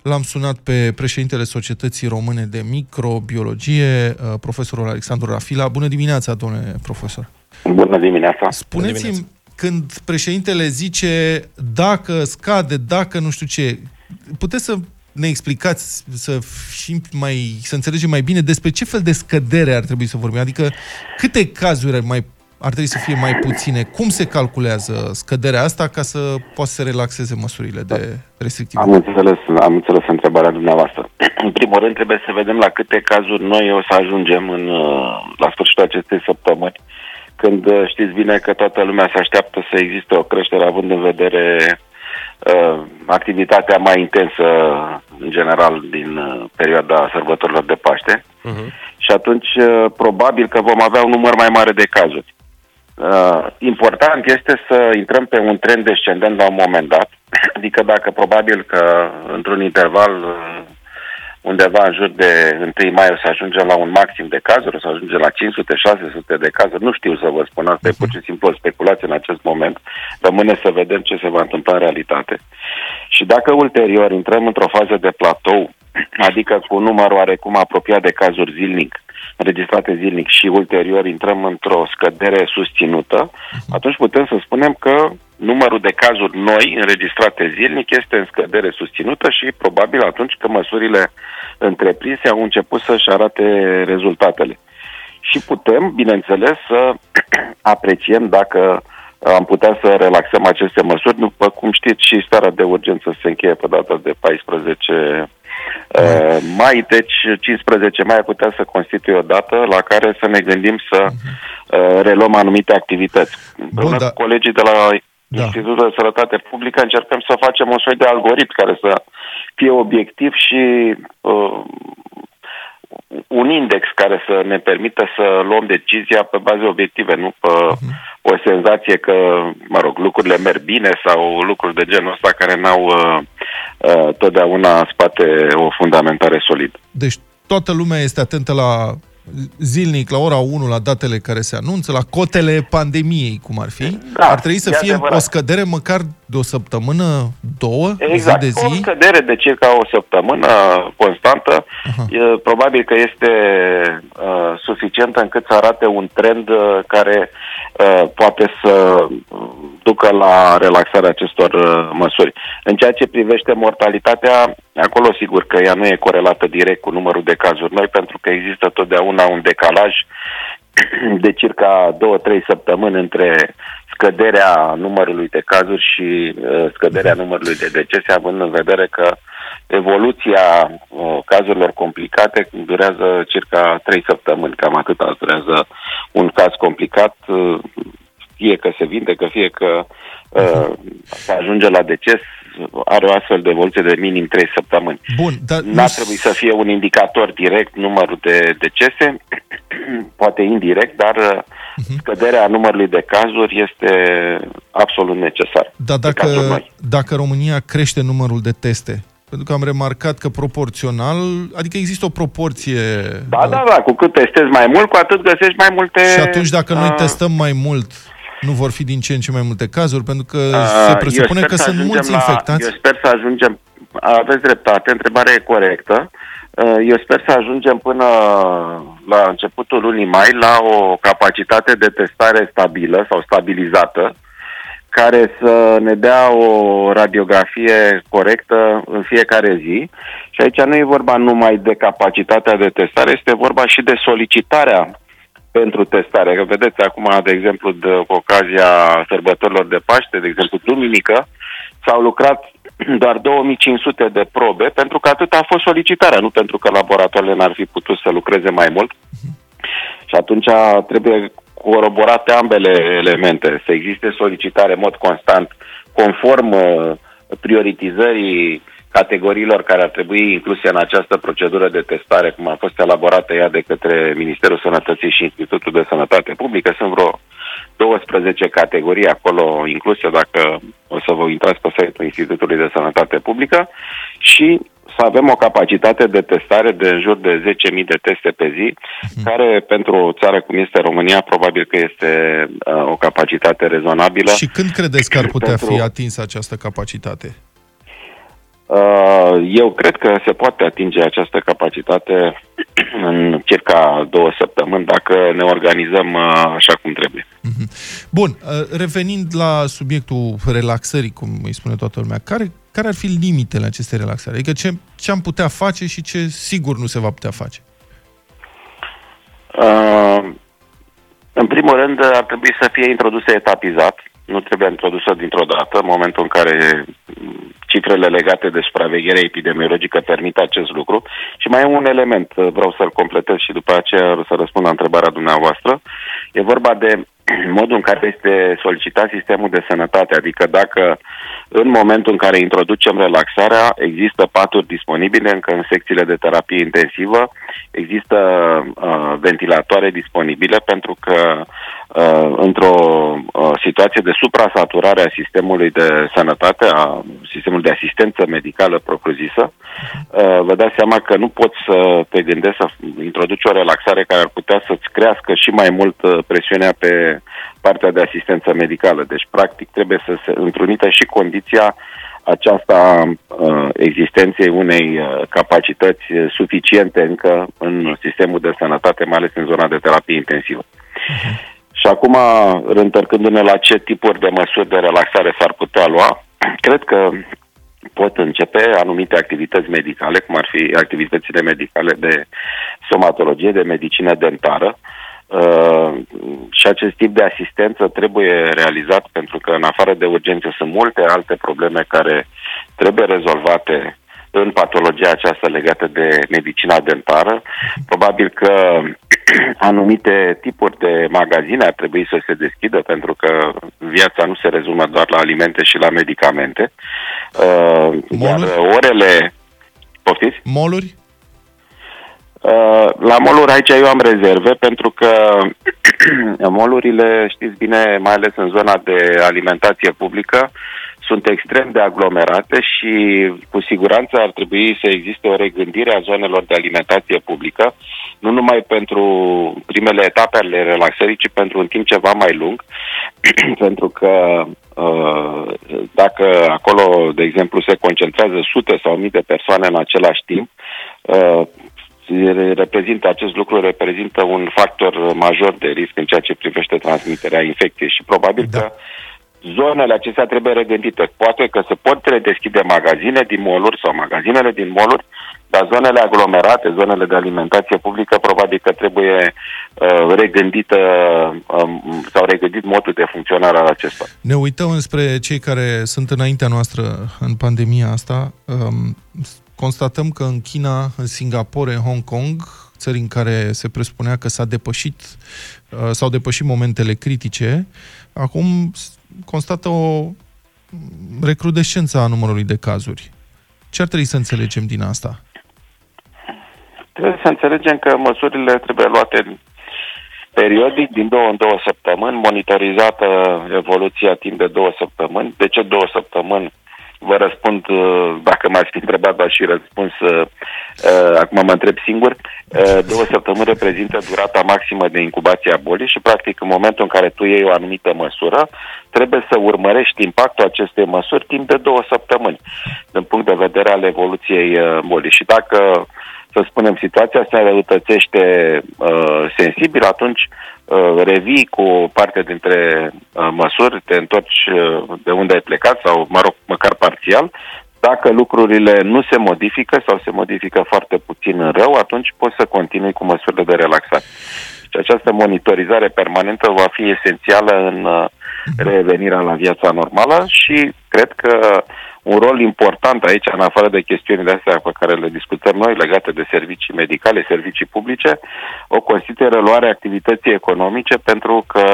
L-am sunat pe președintele Societății Române de Microbiologie, uh, profesorul Alexandru Rafila. Bună dimineața, domnule profesor! Bună dimineața! Spuneți-mi, când președintele zice dacă scade, dacă nu știu ce, puteți să ne explicați, să, și mai, să înțelegem mai bine despre ce fel de scădere ar trebui să vorbim? Adică câte cazuri ar, mai, ar trebui să fie mai puține? Cum se calculează scăderea asta ca să poată să relaxeze măsurile de restrictive? Am înțeles, am înțeles întrebarea dumneavoastră. În primul rând trebuie să vedem la câte cazuri noi o să ajungem în, uh, la sfârșitul acestei săptămâni, când uh, știți bine că toată lumea se așteaptă să existe o creștere având în vedere uh, activitatea mai intensă în general din uh, perioada sărbătorilor de Paște. Uh-huh. și atunci uh, probabil că vom avea un număr mai mare de cazuri. Uh, important este să intrăm pe un trend descendent la un moment dat, adică dacă probabil că într-un interval uh, undeva în jur de 1 mai o să ajungem la un maxim de cazuri, o să ajungem la 500-600 de cazuri, nu știu să vă spun, asta e pur și simplu o speculație în acest moment, rămâne să vedem ce se va întâmpla în realitate. Și dacă ulterior intrăm într-o fază de platou, adică cu un număr oarecum apropiat de cazuri zilnic, înregistrate zilnic și ulterior intrăm într-o scădere susținută, atunci putem să spunem că numărul de cazuri noi înregistrate zilnic este în scădere susținută și probabil atunci că măsurile întreprinse au început să-și arate rezultatele. Și putem, bineînțeles, să apreciem dacă am putea să relaxăm aceste măsuri. După cum știți, și starea de urgență se încheie pe data de 14 Uh, mai, deci 15 mai ar putea să constituie o dată la care să ne gândim să uh, reluăm anumite activități. Împreună da. cu colegii de la Institutul de Sănătate Publică încercăm să facem un soi de algoritm care să fie obiectiv și uh, un index care să ne permită să luăm decizia pe baze obiective, nu pe o senzație că, mă rog, lucrurile merg bine sau lucruri de genul ăsta care n-au uh, uh, totdeauna în spate o fundamentare solidă. Deci toată lumea este atentă la zilnic, la ora 1, la datele care se anunță, la cotele pandemiei, cum ar fi. Da, ar trebui să e fie adevărat. o scădere măcar de o săptămână, două, Exact, zi de o zi. scădere de circa o săptămână constantă, e, probabil că este uh, suficientă încât să arate un trend uh, care uh, poate să ducă la relaxarea acestor uh, măsuri. În ceea ce privește mortalitatea, acolo sigur că ea nu e corelată direct cu numărul de cazuri noi, pentru că există totdeauna un decalaj de circa 2-3 săptămâni între scăderea numărului de cazuri și uh, scăderea numărului de decese, având în vedere că evoluția uh, cazurilor complicate durează circa 3 săptămâni, cam atât durează un caz complicat, uh, fie că se vindecă, fie că uh, ajunge la deces, are o astfel de evoluție de minim 3 săptămâni. Bun, dar N-ar trebui să fie un indicator direct numărul de decese, poate indirect, dar uh-huh. scăderea numărului de cazuri este absolut necesară. Dar dacă, dacă România crește numărul de teste, pentru că am remarcat că proporțional, adică există o proporție... Da, da, da, cu cât testezi mai mult, cu atât găsești mai multe... Și atunci dacă noi uh, testăm mai mult, nu vor fi din ce în ce mai multe cazuri, pentru că Uh, se eu presupune sper că să sunt ajungem mulți la- infectați. Eu sper să ajungem, aveți dreptate, întrebarea e corectă. Uh, Eu sper să ajungem până la începutul lunii mai la o capacitate de testare stabilă sau stabilizată, care să ne dea o radiografie corectă în fiecare zi. Și aici nu e vorba numai de capacitatea de testare, este vorba și de solicitarea pentru testare. Că vedeți acum, de exemplu, de cu ocazia sărbătorilor de Paște, de exemplu, duminică, s-au lucrat doar 2500 de probe, pentru că atât a fost solicitarea, nu pentru că laboratoarele n-ar fi putut să lucreze mai mult. Și atunci trebuie coroborate ambele elemente, să existe solicitare în mod constant, conform uh, prioritizării categoriilor care ar trebui incluse în această procedură de testare, cum a fost elaborată ea de către Ministerul Sănătății și Institutul de Sănătate Publică. Sunt vreo 12 categorii acolo incluse, dacă o să vă intrați pe site-ul Institutului de Sănătate Publică și să avem o capacitate de testare de în jur de 10.000 de teste pe zi, care pentru o țară cum este România probabil că este uh, o capacitate rezonabilă. Și când credeți că ar putea Pentru- fi atinsă această capacitate? Uh, Eu cred că se poate atinge această capacitate în circa două săptămâni dacă ne organizăm uh, așa cum trebuie. Bun, uh, revenind la subiectul relaxării, cum îi spune toată lumea, care, care ar fi limitele acestei relaxări? Adică ce, ce am putea face și ce sigur nu se va putea face? Uh, În primul rând, ar trebui să fie introdusă etapizat, nu trebuie introdusă dintr-o dată, în momentul în care mm, cifrele legate de supraveghere epidemiologică permit acest lucru. Și mai e un element, uh, vreau să-l completez și după aceea să răspund la întrebarea dumneavoastră. E vorba de modul în care este solicitat sistemul de sănătate, adică dacă în momentul în care introducem relaxarea, există paturi disponibile încă în secțiile de terapie intensivă, există uh, ventilatoare disponibile pentru că uh, într-o uh, situație de suprasaturare a sistemului de sănătate, a sistemului de asistență medicală propriu-zisă, uh, vă dați seama că nu poți să te gândești să introduci o relaxare care ar putea să-ți crească și mai mult uh, presiunea pe partea de asistență medicală. Deci, practic, trebuie să se întrunită și condiția aceasta uh, existenței unei uh, capacități uh, suficiente încă în sistemul de sănătate, mai ales în zona de terapie intensivă. Și acum, întorcându-ne la ce tipuri de măsuri de relaxare s-ar putea lua, cred că pot începe anumite activități medicale, cum ar fi activitățile medicale de somatologie, de medicină dentară, Uh, și acest tip de asistență trebuie realizat pentru că în afară de urgențe sunt multe alte probleme care trebuie rezolvate în patologia aceasta legată de medicina dentară. Probabil că anumite tipuri de magazine ar trebui să se deschidă pentru că viața nu se rezumă doar la alimente și la medicamente. Uh, iar orele... Poftiți? Moluri? Uh, la moluri aici eu am rezerve pentru că molurile, știți bine, mai ales în zona de alimentație publică, sunt extrem de aglomerate și cu siguranță ar trebui să existe o regândire a zonelor de alimentație publică, nu numai pentru primele etape ale relaxării, ci pentru un timp ceva mai lung, pentru că uh, dacă acolo, de exemplu, se concentrează sute sau mii de persoane în același timp, uh, reprezintă acest lucru reprezintă un factor major de risc în ceea ce privește transmiterea infecției și probabil da. că zonele acestea trebuie regândite. Poate că se pot redeschide magazine din moluri sau magazinele din moluri, dar zonele aglomerate, zonele de alimentație publică, probabil că trebuie uh, regândită um, sau regândit modul de funcționare al acesta. Ne uităm înspre cei care sunt înaintea noastră în pandemia asta. Um, constatăm că în China, în Singapore, în Hong Kong, țări în care se presupunea că s-a depășit, uh, s-au depășit momentele critice, acum constată o recrudescență a numărului de cazuri. Ce ar trebui să înțelegem din asta? Trebuie să înțelegem că măsurile trebuie luate periodic, din două în două săptămâni, monitorizată evoluția timp de două săptămâni. De ce două săptămâni? Vă răspund, uh, dacă m-ați fi întrebat, dar și răspuns, uh, uh, acum mă întreb singur, două săptămâni reprezintă durata maximă de incubație a bolii și, practic, în momentul în care tu iei o anumită măsură, trebuie să urmărești impactul acestei măsuri timp de două săptămâni, din punct de vedere al evoluției bolii. Și dacă să spunem, situația se înrăutățește uh, sensibil, atunci uh, revii cu o parte dintre uh, măsuri, te întorci uh, de unde ai plecat sau, mă rog, măcar parțial. Dacă lucrurile nu se modifică sau se modifică foarte puțin în rău, atunci poți să continui cu măsurile de relaxare. Și această monitorizare permanentă va fi esențială în uh, revenirea la viața normală și cred că un rol important aici, în afară de chestiunile astea pe care le discutăm noi, legate de servicii medicale, servicii publice, o consideră reluarea activității economice, pentru că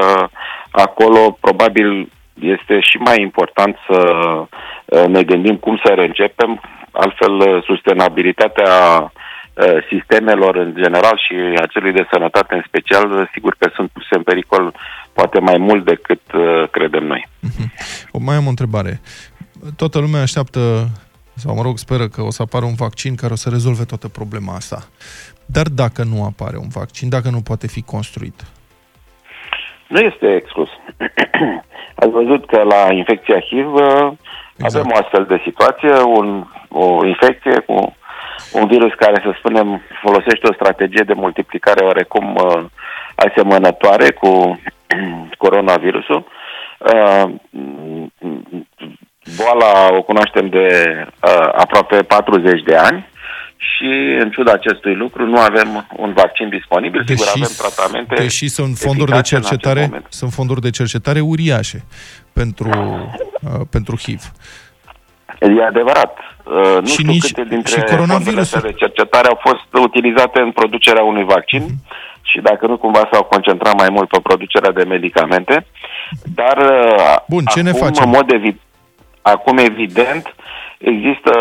acolo probabil este și mai important să uh, ne gândim cum să reîncepem, altfel uh, sustenabilitatea uh, sistemelor în general și a celui de sănătate în special, sigur că sunt puse în pericol poate mai mult decât credem noi. O mai am o întrebare toată lumea așteaptă, sau mă rog, speră că o să apară un vaccin care o să rezolve toată problema asta. Dar dacă nu apare un vaccin, dacă nu poate fi construit? Nu este exclus. Ați văzut că la infecția HIV uh, exact. avem o astfel de situație, un, o infecție cu un virus care, să spunem, folosește o strategie de multiplicare oarecum uh, asemănătoare cu coronavirusul. Uh, Boala o cunoaștem de uh, aproape 40 de ani și în ciuda acestui lucru nu avem un vaccin disponibil, deși, sigur avem tratamente Deși sunt fonduri de cercetare, sunt fonduri de cercetare uriașe pentru, uh, pentru HIV. E adevărat. Uh, nu și știu nici, câte dintre și coronavirusul. de cercetare au fost utilizate în producerea unui vaccin uh-huh. Și dacă nu cumva s-au concentrat mai mult pe producerea de medicamente. Dar uh, Bun, ce ne facem? în mod evident, Acum, evident, există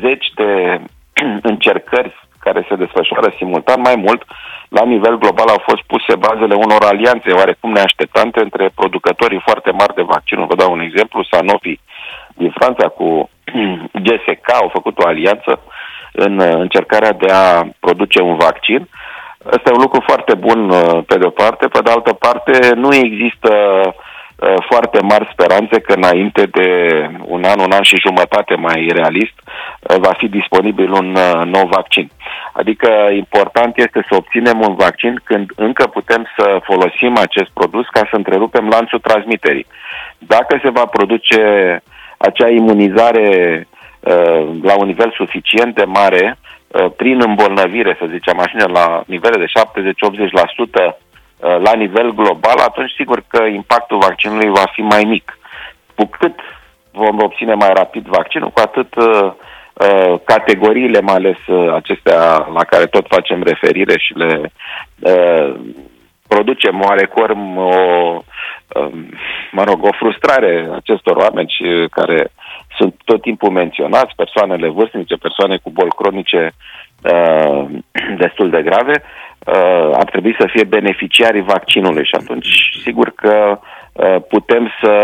zeci de încercări care se desfășoară simultan. Mai mult, la nivel global au fost puse bazele unor alianțe oarecum neașteptante între producătorii foarte mari de vaccinuri. Vă dau un exemplu, Sanofi din Franța cu GSK au făcut o alianță în încercarea de a produce un vaccin. Asta e un lucru foarte bun pe de o parte, pe de altă parte nu există uh, Uh, foarte mari speranțe că înainte de un an, un an și jumătate mai realist, uh, va fi disponibil un uh, nou vaccin. Adică important este să obținem un vaccin când încă putem să folosim acest produs ca să întrerupem lanțul transmiterii. Dacă se va produce acea imunizare la un nivel suficient de mare, prin îmbolnăvire, să zicem așa, la nivele de 70-80% Uh, la nivel global, atunci sigur că impactul vaccinului va fi mai mic. Cu cât vom obține mai rapid vaccinul, cu atât uh, uh, categoriile, mai ales uh, acestea la care tot facem referire și le uh, producem oarecum o, uh, mă rog, o frustrare acestor oameni și care sunt tot timpul menționați, persoanele vârstnice, persoane cu boli cronice uh, destul de grave, uh, ar trebui să fie beneficiarii vaccinului și atunci sigur că uh, putem să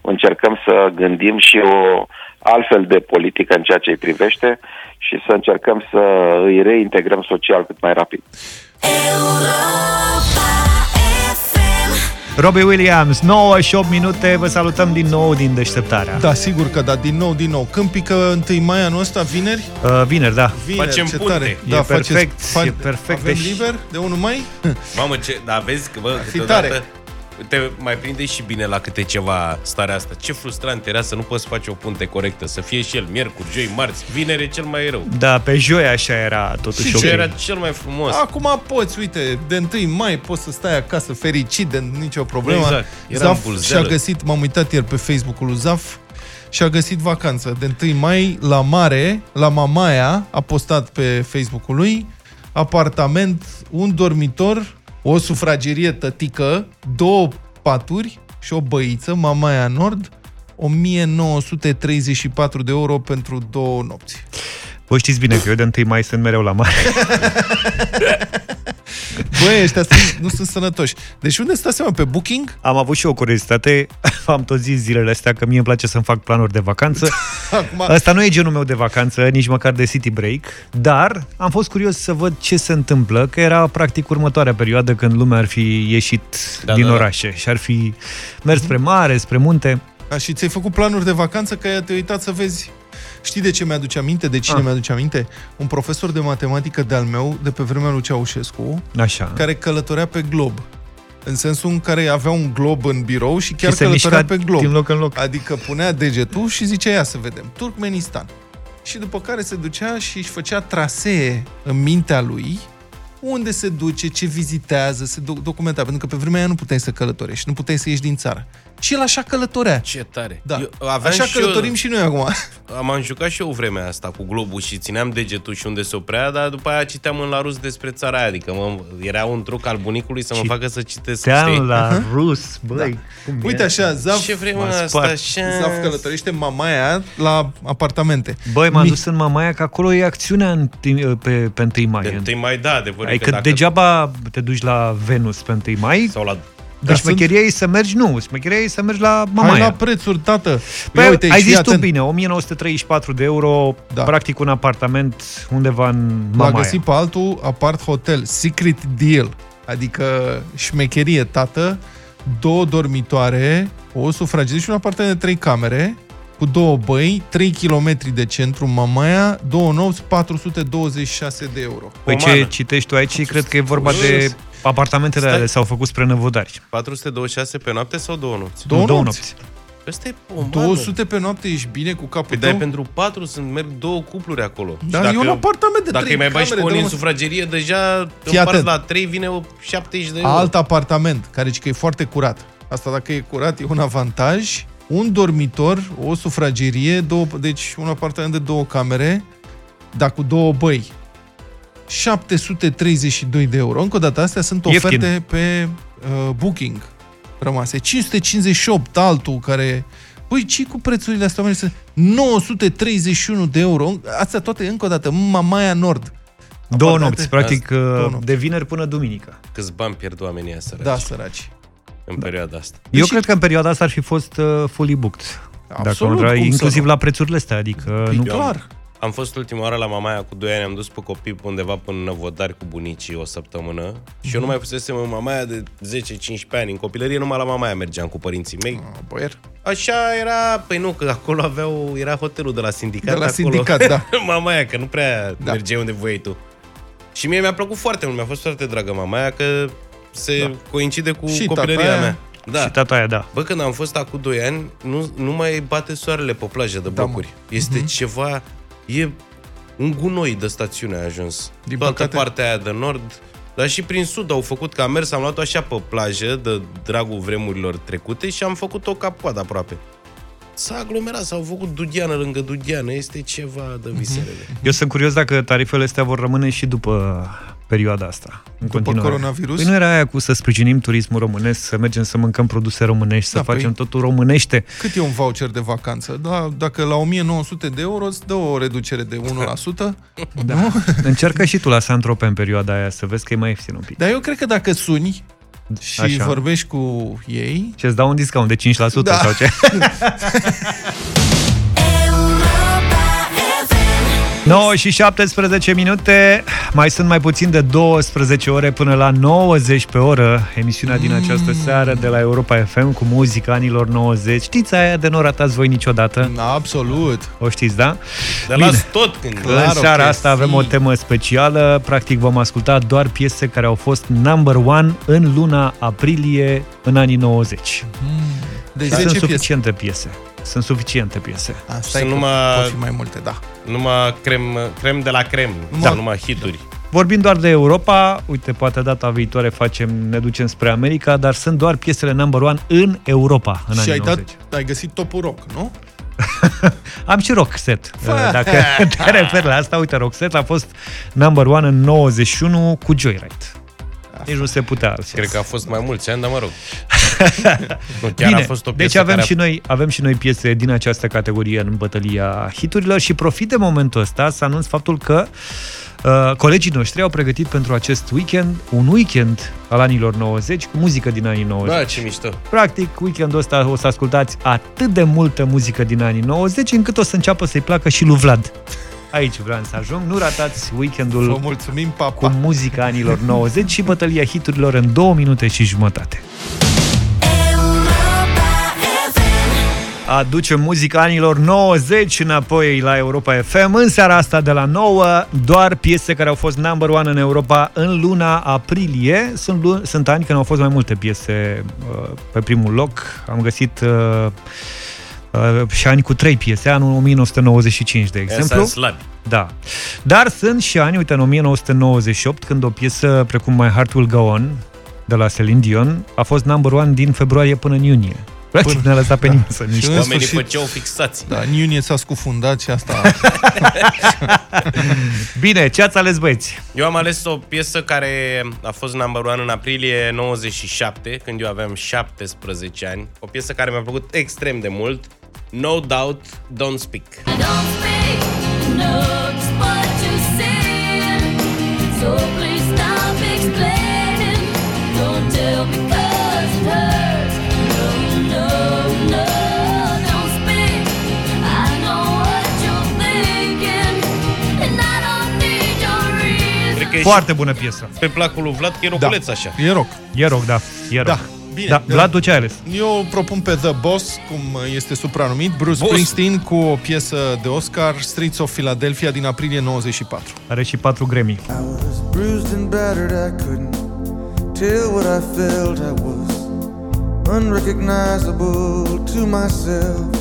încercăm să gândim și o altfel de politică în ceea ce îi privește și să încercăm să îi reintegrăm social cât mai rapid. Robbie Williams, 9 și 8 minute, vă salutăm din nou din deșteptarea. Da, sigur că da, din nou, din nou. Când pică 1 mai anul ăsta, vineri? Uh, vineri, da. Vineri, Facem ce punte. tare. E Da, perfect, faceți, e perfect. Avem Deci- liber de 1 mai? Mamă, ce... Dar vezi că, bă, fi câteodată tare. Te mai prinde și bine la câte ceva starea asta. Ce frustrant era să nu poți face o punte corectă, să fie și el miercuri, joi, marți, vineri e cel mai rău. Da, pe joi așa era totuși Și ok. Ce era cel mai frumos. Acum poți, uite, de 1 mai poți să stai acasă fericit de nicio problemă. Exact. Era în Zaf bulzelă. și-a găsit, m-am uitat ieri pe Facebook-ul lui Zaf, și-a găsit vacanță. De 1 mai, la mare, la Mamaia, a postat pe Facebook-ul lui, apartament, un dormitor, o sufragerie tătică, două paturi și o băiță, Mamaia Nord, 1934 de euro pentru două nopți. Voi știți bine că eu de 1 mai sunt mereu la mare. Băi, ăștia sunt, nu sunt sănătoși. Deci unde stați seama? Pe Booking? Am avut și o curiozitate, am tot zis zilele astea că mie îmi place să-mi fac planuri de vacanță. Acum, Asta nu e genul meu de vacanță, nici măcar de city break, dar am fost curios să văd ce se întâmplă, că era practic următoarea perioadă când lumea ar fi ieșit Da, din da, da. orașe și ar fi mers spre mare, spre munte. a, și ți-ai făcut planuri de vacanță că te-ai uitat să vezi Știi de ce mi-aduce aminte? De cine Ah. mi-aduce aminte? Un profesor de matematică de-al meu, de pe vremea lui Ceaușescu, Așa. care călătorea pe glob. În sensul în care avea un glob în birou și chiar și se călătorea mișca pe glob. din loc în loc. Adică punea degetul și zicea, ia să vedem, Turkmenistan. Și după care se ducea și își făcea trasee în mintea lui unde se duce, ce vizitează, se doc- documenta. Pentru că pe vremea aia nu puteai să călătorești, nu puteai să ieși din țară. Și el așa călătorea. Ce tare. Da. Eu aveam Așa și călătorim eu, și noi acum. Am am jucat și eu vremea asta cu globul și țineam degetul și unde se oprea, dar după aia citeam în la rus despre țara aia. Adică mă, era un truc al bunicului să mă facă să citesc. Team știi? la rus, băi. cum e? Uite așa, Zaf, Ce vrem M-a asta? spart. Așa... Zaf călătorește mamaia la apartamente. Băi, m-am Mi- dus în Mamaia, că acolo e acțiunea în, tim- pe, pe 1 mai. De întâi mai da, adevărul Adică că dacă... degeaba te duci la Venus pe 1 mai, Sau la... dar sunt- șmecheria e să mergi, nu, șmecheria e să mergi la Hai Mamaia. la prețuri, tată. Păi, Ia uite, ai și zis fii tu atent. bine, 1934 de euro, Da. da. practic un apartament undeva în L-a Mamaia. găsit pe altul apart hotel, secret deal, adică șmecherie, tată, două dormitoare, o sufragerie și un apartament de trei camere, cu două băi, 3 km de centru în Mamaia, două nopți, 426 de euro. Păi ce Pomană. citești tu aici, cred că e vorba de apartamentele Stai. ale s-au făcut spre năvodari. 426 pe noapte sau două nopți? Două Nu, două nopți. nopți. Ăsta e pomană. 200 pe noapte, ești bine cu capul Păi dai tău? pentru patru, sunt merg două cupluri acolo. Dar Și e un apartament de Dacă trei îi mai bagi și pe camere, unii în dă-mă- sufragerie, deja Fii împarți atent. la 3, vine o 70 de euro. alt apartament, care zice că e foarte curat. Asta dacă e curat e un avantaj. Un dormitor, o sufragerie, două, deci un apartament de două camere, dar cu două băi. 732 de euro. Încă o dată, astea sunt Ieftin. oferte pe uh, Booking rămase. 558 altul care... Păi, ce cu prețurile astea? oamenii? Sunt 931 de euro. Astea toate, încă o dată, Mamaia Nord. Două Apartamente- nopți, practic, Două uh, nopți. de vineri până duminică. Câți bani pierd oamenii ăia săraci Da, săraci. În perioada asta. Eu Deci- cred că în perioada asta ar fi fost uh, fully booked. Absolut, Dacă cum într- să inclusiv nu? la prețurile astea, adică Păi nu... clar. Am fost ultima oară la Mamaia cu 2 ani, am dus pe copii pe undeva până în Năvodari cu bunicii o săptămână și Mhm. eu nu mai fusesem în Mamaia de 10-15 ani. În copilărie numai la Mamaia mergeam cu părinții mei. Ah, Boier. Așa era, păi nu, că acolo aveau, era hotelul de la sindicat. De la acolo. sindicat, da. Mamaia, că nu prea Da. da. mergeai unde voiai tu. Și mie mi-a plăcut foarte mult, mi-a fost foarte dragă Mamaia, că se Da. da. coincide cu Și copilăria tata aia. mea. Da. Și tata aia, da. Bă, când am fost acum 2 ani, nu, nu mai bate soarele pe plajă de Da, mă. blocuri. Este Mhm. ceva... E un gunoi de stațiune a ajuns. Din Toată păcate. partea aia de nord, dar și prin sud au făcut, că am mers, am luat-o așa pe plajă, de dragul vremurilor trecute și am făcut-o ca poad aproape. S-a aglomerat, s-au făcut Dudiană lângă Dudiană, este ceva de viserele. Eu sunt curios dacă tarifele astea vor rămâne și după perioada asta. În După continuare. coronavirus? Păi nu era aia cu să sprijinim turismul românesc, să mergem să mâncăm produse românești, Da, să facem păi- totul românește. Cât e un voucher de vacanță? Da, dacă la 1900 de euro îți dă o reducere de 1%. da. Nu? Încearcă și tu la Santrope în perioada aia, să vezi că e mai ieftin un pic. Dar eu cred că dacă suni și Așa. vorbești cu ei, Și îți dau un discount de 5% Da. sau ce? 9 și 17 minute, mai sunt mai puțin de 12 ore până la 90 pe oră emisiunea din această seară de la Europa FM cu muzica anilor 90. Știți aia de nu ratați voi niciodată? Absolut. O știți, da? De las tot când... În seara asta avem o temă specială. Practic vom asculta doar piese care au fost number one în luna aprilie în anii 90. Deci Sunt 10 piese. suficiente piese. Sunt suficiente piese. Asta e Sunt că numai- pot fi mai multe, da. Numai crem, crem de la crem, Da. numai hituri. Vorbim doar de Europa, uite, poate data viitoare facem, ne ducem spre America, dar sunt doar piesele number one în Europa în și anii ai, 90. dat, ai găsit topul rock, nu? Am și rock set. Dacă te referi la asta, uite, rock set a fost number one în 91 cu Joyride. Nici nu se putea altfel. Cred că a fost mai mulți ani, dar mă rog. nu, chiar Bine, a fost o piesă deci avem care și, noi, avem și noi piese din această categorie în bătălia hiturilor și profit de momentul ăsta să anunț faptul că uh, colegii noștri au pregătit pentru acest weekend un weekend al anilor 90 cu muzică din anii 90. Bă, ce mișto. Practic, weekendul ăsta o să ascultați atât de multă muzică din anii 90 încât o să înceapă să-i placă și lui Vlad. Aici vreau să ajung. Nu ratați weekendul Vă mulțumim, papa. cu muzica anilor 90 și bătălia hiturilor în două minute și jumătate. Aducem muzica anilor 90 înapoi la Europa FM. În seara asta de la 9, doar piese care au fost number one în Europa în luna aprilie. Sunt, lu- sunt ani când au fost mai multe piese uh, pe primul loc. Am găsit uh, uh, și ani cu trei piese, anul 1995, de exemplu. sunt slabi. Da. Dar sunt și ani, uite, în 1998, când o piesă precum My Heart Will Go On, de la Celine Dion, a fost number one din februarie până în iunie. Practic Până- ne-a lăsat pe nimeni să nu Și știe. în Oamenii sfârșit- făceau fixații. Da, în iunie s-a scufundat și asta... Bine, ce ați ales, băieți? Eu am ales o piesă care a fost number one în aprilie 97, când eu aveam 17 ani. O piesă care mi-a plăcut extrem de mult. No Doubt, Don't Speak. Cred că e Foarte bună piesă. și pe placul lui Vlad, că e roculeț Da. așa. E rock. E rock, da. E rock. Da. Bine. Da, Vlad, tu ce ai ales? Eu propun pe The Boss, cum este supranumit, Bruce Boss. Springsteen cu o piesă de Oscar, Streets of Philadelphia din aprilie 94. Are și patru Grammy. bruised and battered, I couldn't tell what I felt. I was unrecognizable to myself.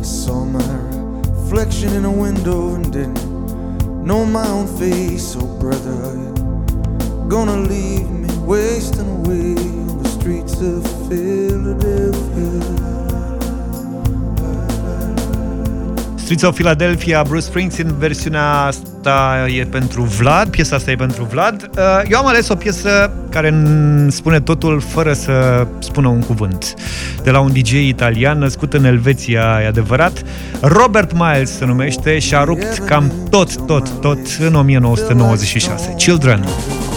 I saw my reflection in a window and didn't know my own face. Oh, brother, are you gonna leave me wasting away on the streets of Philadelphia? Streets of Philadelphia, Bruce Springsteen, versiunea asta e pentru Vlad, piesa asta e pentru Vlad. Uh, Eu am ales o piesă care îmi spune totul fără să spună un cuvânt. De la un DJ italian născut în Elveția, e adevărat. Robert Miles se numește și a rupt cam tot, tot, tot în 1996. Children. Vine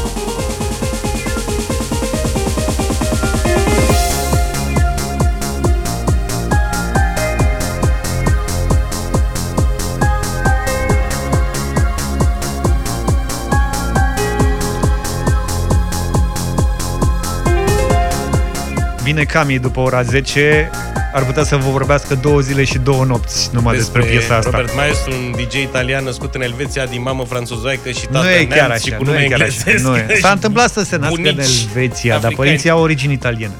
Cami după ora 10, ar putea să vă vorbească două zile și două nopți numai despre, piesa asta. Robert Miles, un DJ italian născut în Elveția din mamă franțuzoică și tată nu e chiar neamț și așa, cu nu nume e chiar așa. englezesc. Nu e. S-a întâmplat să se nască în Bunici Elveția, dar africani. părinții au origini italiene.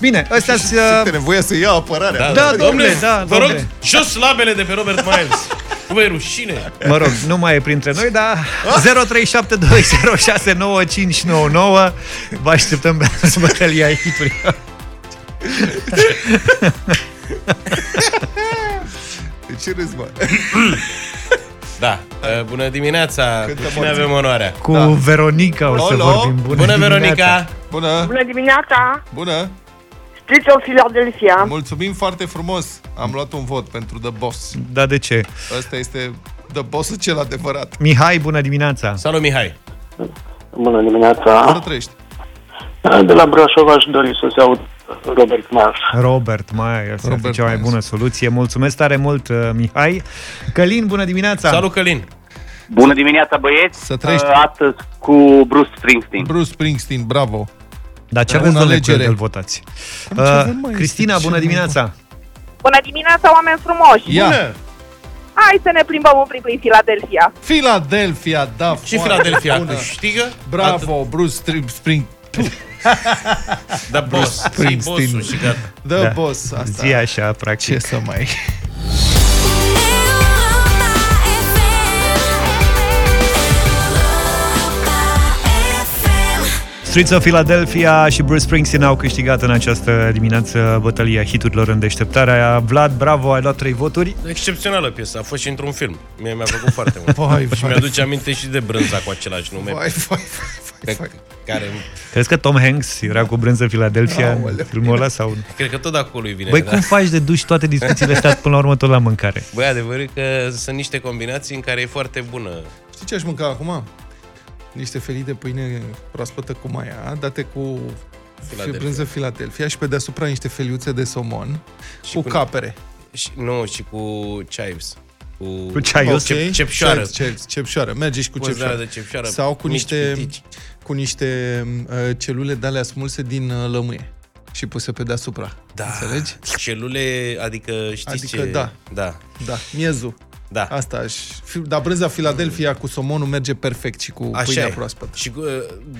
Bine, ăstea sunt... Simte nevoia să ia apărarea. Da, domnule, da, Vă rog, domnule. jos labele de pe Robert Miles. Nu e rușine. Mă rog, nu mai e printre noi, dar 0372069599 Vă așteptăm pe bătălia hiturilor. De ce râzi, mă? Da, uh, bună dimineața. Cântă Cu cine morții. avem onoarea? Cu Veronica o să Alo? vorbim. Bună, Bună, dimineața. Veronica. Bună! Bună dimineața! Bună! Streets of Philadelphia. Mulțumim foarte frumos! Am luat un vot pentru The Boss. Da, de ce? Ăsta este The Boss cel adevărat. Mihai, bună dimineața! Salut, Mihai. Bună dimineața! Să trăiești! De la Brașov aș dori să se aud Robert Miles. Robert, mai, asta este Robert cea mai Miles. bună soluție. Mulțumesc tare mult, uh, Mihai. Călin, bună dimineața! Salut, Călin. Bună dimineața, băieți! Să trăiești. Uh, Astăzi cu Bruce Springsteen. Bruce Springsteen, bravo. Dar ce Da, aveți, una domnule, cu el alegere. îl votați? Cam ce avem, mă, Uh, Cristina, este bună cel mai dimineața! Bună dimineața, oameni frumoși! Ia! Hai să ne plimbăm un pic prin Filadelfia. Philadelphia, da, Și foarte Philadelphia bună. câștigă? Bravo, Bruce Stri- Spring... Da, boss. Zi Springsteen. bossul și gata. Da, Da. boss, asta. Zi așa, practic. Ce să mai... Streets of Philadelphia și Bruce Springsteen au câștigat în această dimineață bătălia hiturilor în deșteptarea. Vlad, bravo, ai luat trei voturi. Excepțională piesă, a fost și într-un film. Mie mi-a plăcut foarte mult. Vai, și vai, mi-aduce aminte și de brânza cu același nume. Vai, vai, vai, vai. Care, Crezi că Tom Hanks era cu brânză Philadelphia în Aoleu. filmul ăla? Sau... cred că tot de acolo îi vine. Băi, da. cum faci de duci toate discuțiile astea până la urmă tot la mâncare? Băi, adevărul e că sunt niște combinații în care e foarte bună. Știi ce aș mânca acum? Niște felii de pâine proaspătă cu maia, date cu Philadelphia. brânză Philadelphia și pe deasupra niște feliuțe de somon Și cu cu- capere. Și, nu, și cu chives. Cu, Cu ceaios? Cep, cepșoară. Cep- cep- Cepșoară. Merge și cu Cu cepșoară. zare de cepșoară, Sau cu mici niște, pitici. cu niște uh, celule de alea smulse din uh, lămâie și puse pe deasupra. Da. Înțelegi? Celule, adică știți Adică ce... da. Da. Da, miezul. Da. Asta aș... fi- Dar brânza Philadelphia cu somonul merge perfect și cu Așa pâinea e. proaspătă. Și uh,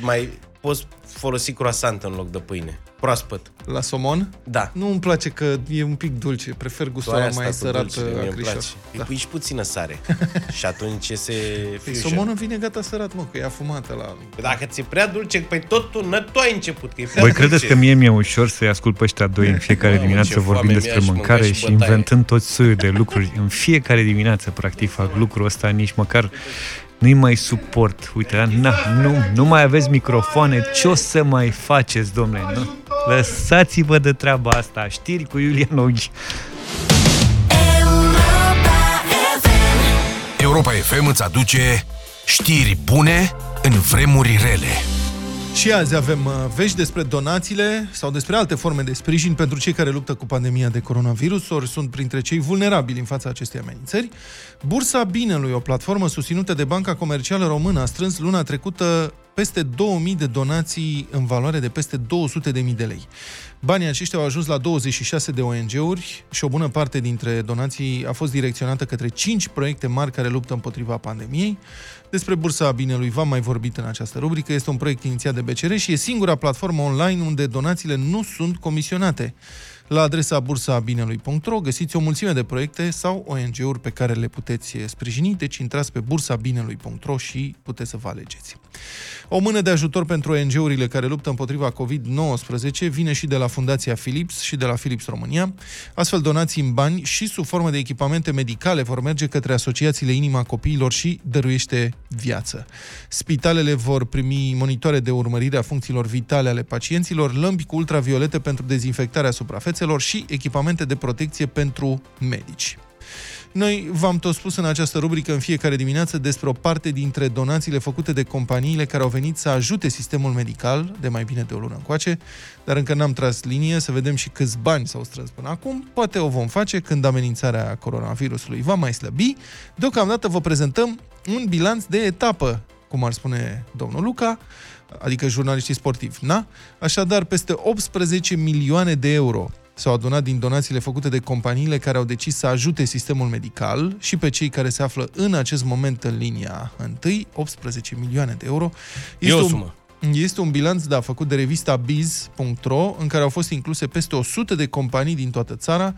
mai poți folosi croissant în loc de pâine. Proaspăt. La somon? Da. Nu îmi place că e un pic dulce. Prefer gustul Tu ai ăla asta mai cu sărat dulcele, mie îmi acrișor. place. Îi pui și puțină sare. și atunci iese Păi fusion. somonul vine gata sărat, mă, că e afumată la... Dacă ți-e prea dulce, păi tot tu, n- tu ai început, că e prea Voi dulce. credeți că mie mi-e ușor să-i ascult pe ăștia doi în fiecare Mamă, dimineață ce vorbind foame despre mi-aș mânca mâncare și și bătaie. inventând tot soiul de lucruri. În fiecare dimineață, practic, fac lucrul ăsta, nici măcar nu-i mai suport. Uite, na, nu, nu mai aveți microfoane, ce o să mai faceți, domnule? Nu? Lăsați-vă de treaba asta. Știri cu Iulian Oghi. Europa FM îți aduce știri bune în vremuri rele. Și azi avem uh, vești despre donațiile sau despre alte forme de sprijin pentru cei care luptă cu pandemia de coronavirus, ori sunt printre cei vulnerabili în fața acestei amenințări. Bursa Binelui, o platformă susținută de Banca Comercială Română, a strâns luna trecută peste 2000 de donații în valoare de peste 200.000 de lei. Banii aceștia au ajuns la 26 de ONG-uri și o bună parte dintre donații a fost direcționată către 5 proiecte mari care luptă împotriva pandemiei. Despre Bursa Binelui v-am mai vorbit în această rubrică. Este un proiect inițiat de BCR și e singura platformă online unde donațiile nu sunt comisionate. La adresa bursabinelui.ro găsiți o mulțime de proiecte sau ONG-uri pe care le puteți sprijini, deci intrați pe bursabinelui.ro și puteți să vă alegeți. O mână de ajutor pentru ONG-urile care luptă împotriva COVID-19 vine și de la Fundația Philips și de la Philips România. Astfel, donații în bani și sub formă de echipamente medicale vor merge către asociațiile Inima Copiilor și Dăruiește Viață. Spitalele vor primi monitoare de urmărire a funcțiilor vitale ale pacienților, lămpi cu ultraviolete pentru dezinfectarea suprafețelor și echipamente de protecție pentru medici. Noi v-am tot spus în această rubrică în fiecare dimineață despre o parte dintre donațiile făcute de companiile care au venit să ajute sistemul medical de mai bine de o lună încoace, dar încă n-am tras linie să vedem și câți bani s-au strâns până acum. Poate o vom face când amenințarea coronavirusului va mai slăbi. Deocamdată vă prezentăm un bilanț de etapă, cum ar spune domnul Luca, adică jurnaliștii sportivi, na? Așadar, peste 18 milioane de euro s-au adunat din donațiile făcute de companiile care au decis să ajute sistemul medical și pe cei care se află în acest moment în linia întâi, 18 milioane de euro. E o un- sumă. este un bilanț, da, făcut de revista Biz.ro, în care au fost incluse peste 100 de companii din toată țara.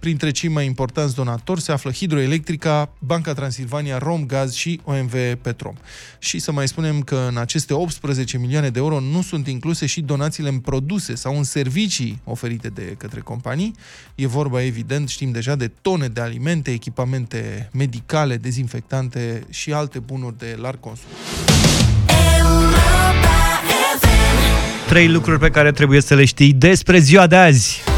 Printre cei mai importanți donatori se află Hidroelectrica, Banca Transilvania, Romgaz și OMV Petrom. Și să mai spunem că în aceste 18 milioane de euro nu sunt incluse și donațiile în produse sau în servicii oferite de către companii. E vorba, evident, știm deja, de tone de alimente, echipamente medicale, dezinfectante și alte bunuri de larg consum. Trei lucruri pe care trebuie să le știi despre ziua de azi.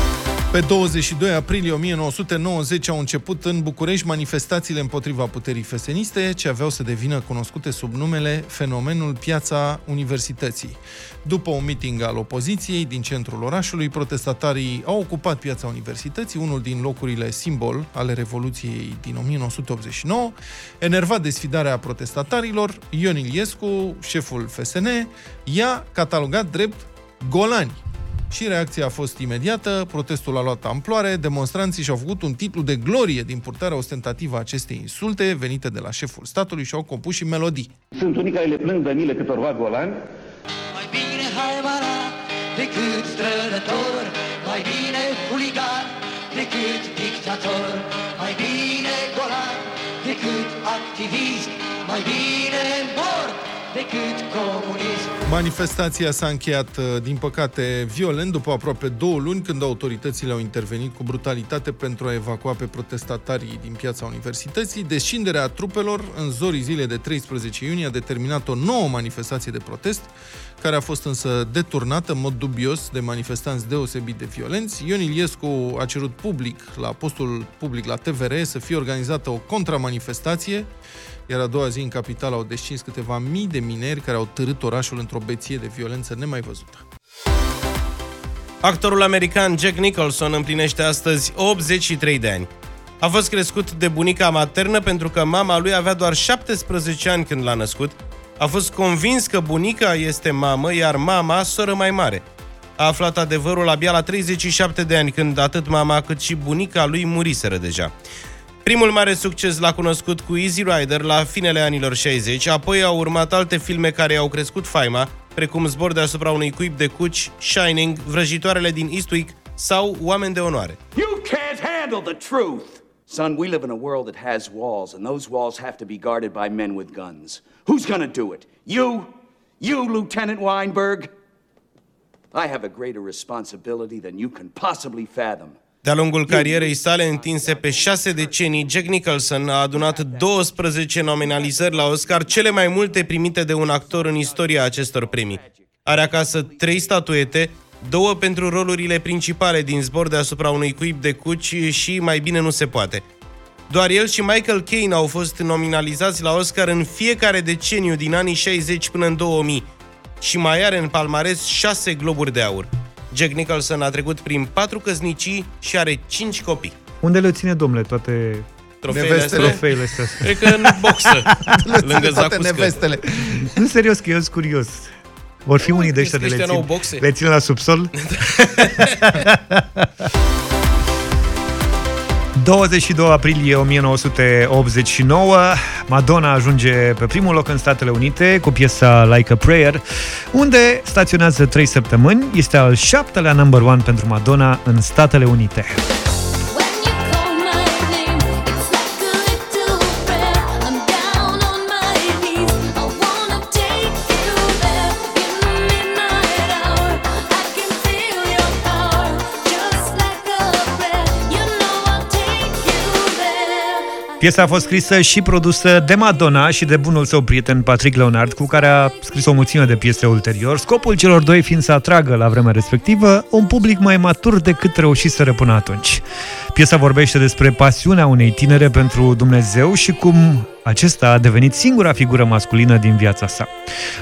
Pe 22 aprilie 1990 au început în București manifestațiile împotriva puterii feseniste, ce aveau să devină cunoscute sub numele fenomenul Piața Universității. După un meeting al opoziției din centrul orașului, protestatarii au ocupat Piața Universității, unul din locurile simbol ale Revoluției din 1989. Enervat de sfidarea protestatarilor, Ion Iliescu, șeful FSN, i-a catalogat drept golani. Și reacția a fost imediată, protestul a luat amploare, demonstranții și-au făcut un titlu de glorie din purtarea ostentativă a acestei insulte venite de la șeful statului și au compus și melodii. Sunt unii care le plâng de mile câtorva golani. Mai bine haimana decât strădător, mai bine huligan decât dictator, mai bine golan decât activist, mai bine mort decât comunist. Manifestația s-a încheiat, uh, din păcate, violent după aproape două luni, când autoritățile au intervenit cu brutalitate pentru a evacua pe protestatarii din piața universității. Descinderea trupelor în zorii zilei de 13 iunie a determinat o nouă manifestație de protest, care a fost însă deturnată în mod dubios de manifestanți deosebit de violenți. Ion Iliescu a cerut public, la postul public la TVR, să fie organizată o contramanifestație, iar a doua zi în capitală au descins câteva mii de mineri care au târât orașul într-o beție de violență nemai văzută. Actorul american Jack Nicholson împlinește astăzi 83 de ani. A fost crescut de bunica maternă pentru că mama lui avea doar 17 ani când l-a născut. A fost convins că bunica este mamă, iar mama soră mai mare. A aflat adevărul abia la 37 de ani, când atât mama cât și bunica lui muriseră deja. Primul mare succes l-a cunoscut cu Easy Rider la finele anilor 60, apoi au urmat alte filme care au crescut faima, precum Zbor deasupra unui cuib de cuci, Shining, Vrăjitoarele din Eastwick sau Oameni de onoare. You can't handle the truth. Son, we live in a world that has walls, and those walls have to be guarded by men with guns. Who's gonna do it? You? You, Lieutenant Weinberg? I have a greater responsibility than you can possibly fathom. De-a lungul carierei sale întinse pe șase decenii, Jack Nicholson a adunat 12 nominalizări la Oscar, cele mai multe primite de un actor în istoria acestor premii. Are acasă trei statuete, două pentru rolurile principale din zbor deasupra unui cuib de cuci și Mai bine nu se poate. Doar el și Michael Caine au fost nominalizați la Oscar în fiecare deceniu din anii 60 până în 2000 și mai are în palmares șase globuri de aur. Jack Nicholson a trecut prin patru căsnicii și are cinci copii. Unde le ține, domnule, toate Trofeele Nevestele. astea? trofeile astea? Cred că în boxă, lângă toate zacuscă. nevestele. Nu, serios, că eu sunt curios. Vor fi unii de ăștia de crezi le că ăștia țin, n-au boxe? le țin la subsol? 22 aprilie 1989, Madonna ajunge pe primul loc în Statele Unite cu piesa Like a Prayer, unde staționează 3 săptămâni. Este al șaptelea number one pentru Madonna în Statele Unite. Piesa a fost scrisă și produsă de Madonna și de bunul său prieten Patrick Leonard, cu care a scris o mulțime de piese ulterior, scopul celor doi fiind să atragă la vremea respectivă un public mai matur decât reușiseră până atunci. Piesa vorbește despre pasiunea unei tinere pentru Dumnezeu și cum acesta a devenit singura figură masculină din viața sa.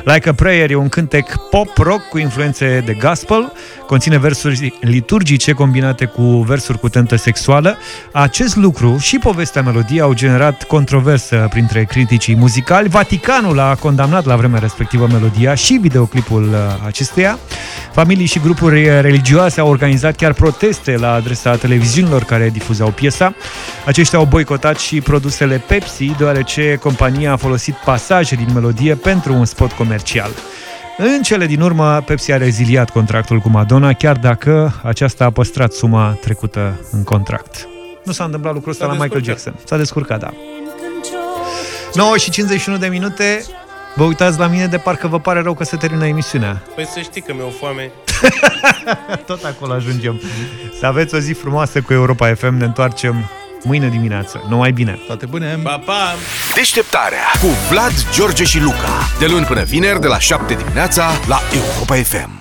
Like a Prayer e un cântec pop-rock cu influențe de gospel, conține versuri liturgice combinate cu versuri cu tentă sexuală. Acest lucru și povestea melodiei au generat controversă printre criticii muzicali. Vaticanul a condamnat la vremea respectivă melodia și videoclipul uh, acesteia. Familii și grupuri religioase au organizat chiar proteste la adresa televiziunilor care difuzau piesa. Aceștia au boicotat și produsele Pepsi, deoarece compania a folosit pasaje din melodie pentru un spot comercial. În cele din urmă, Pepsi a reziliat contractul cu Madonna, chiar dacă aceasta a păstrat suma trecută în contract. Nu s-a întâmplat lucrul ăsta S-a la Michael descurcat. Jackson. S-a descurcat, da. 9 și 51 de minute. Vă uitați la mine de parcă vă pare rău că se termină emisiunea. Păi să știi că mi-o foame. Tot acolo ajungem. Să aveți o zi frumoasă cu Europa FM. Ne întoarcem mâine dimineață. Numai bine! Toate bune! Pa, pa! Deșteptarea cu Vlad, George și Luca. De luni până vineri, de la 7 dimineața, la Europa FM.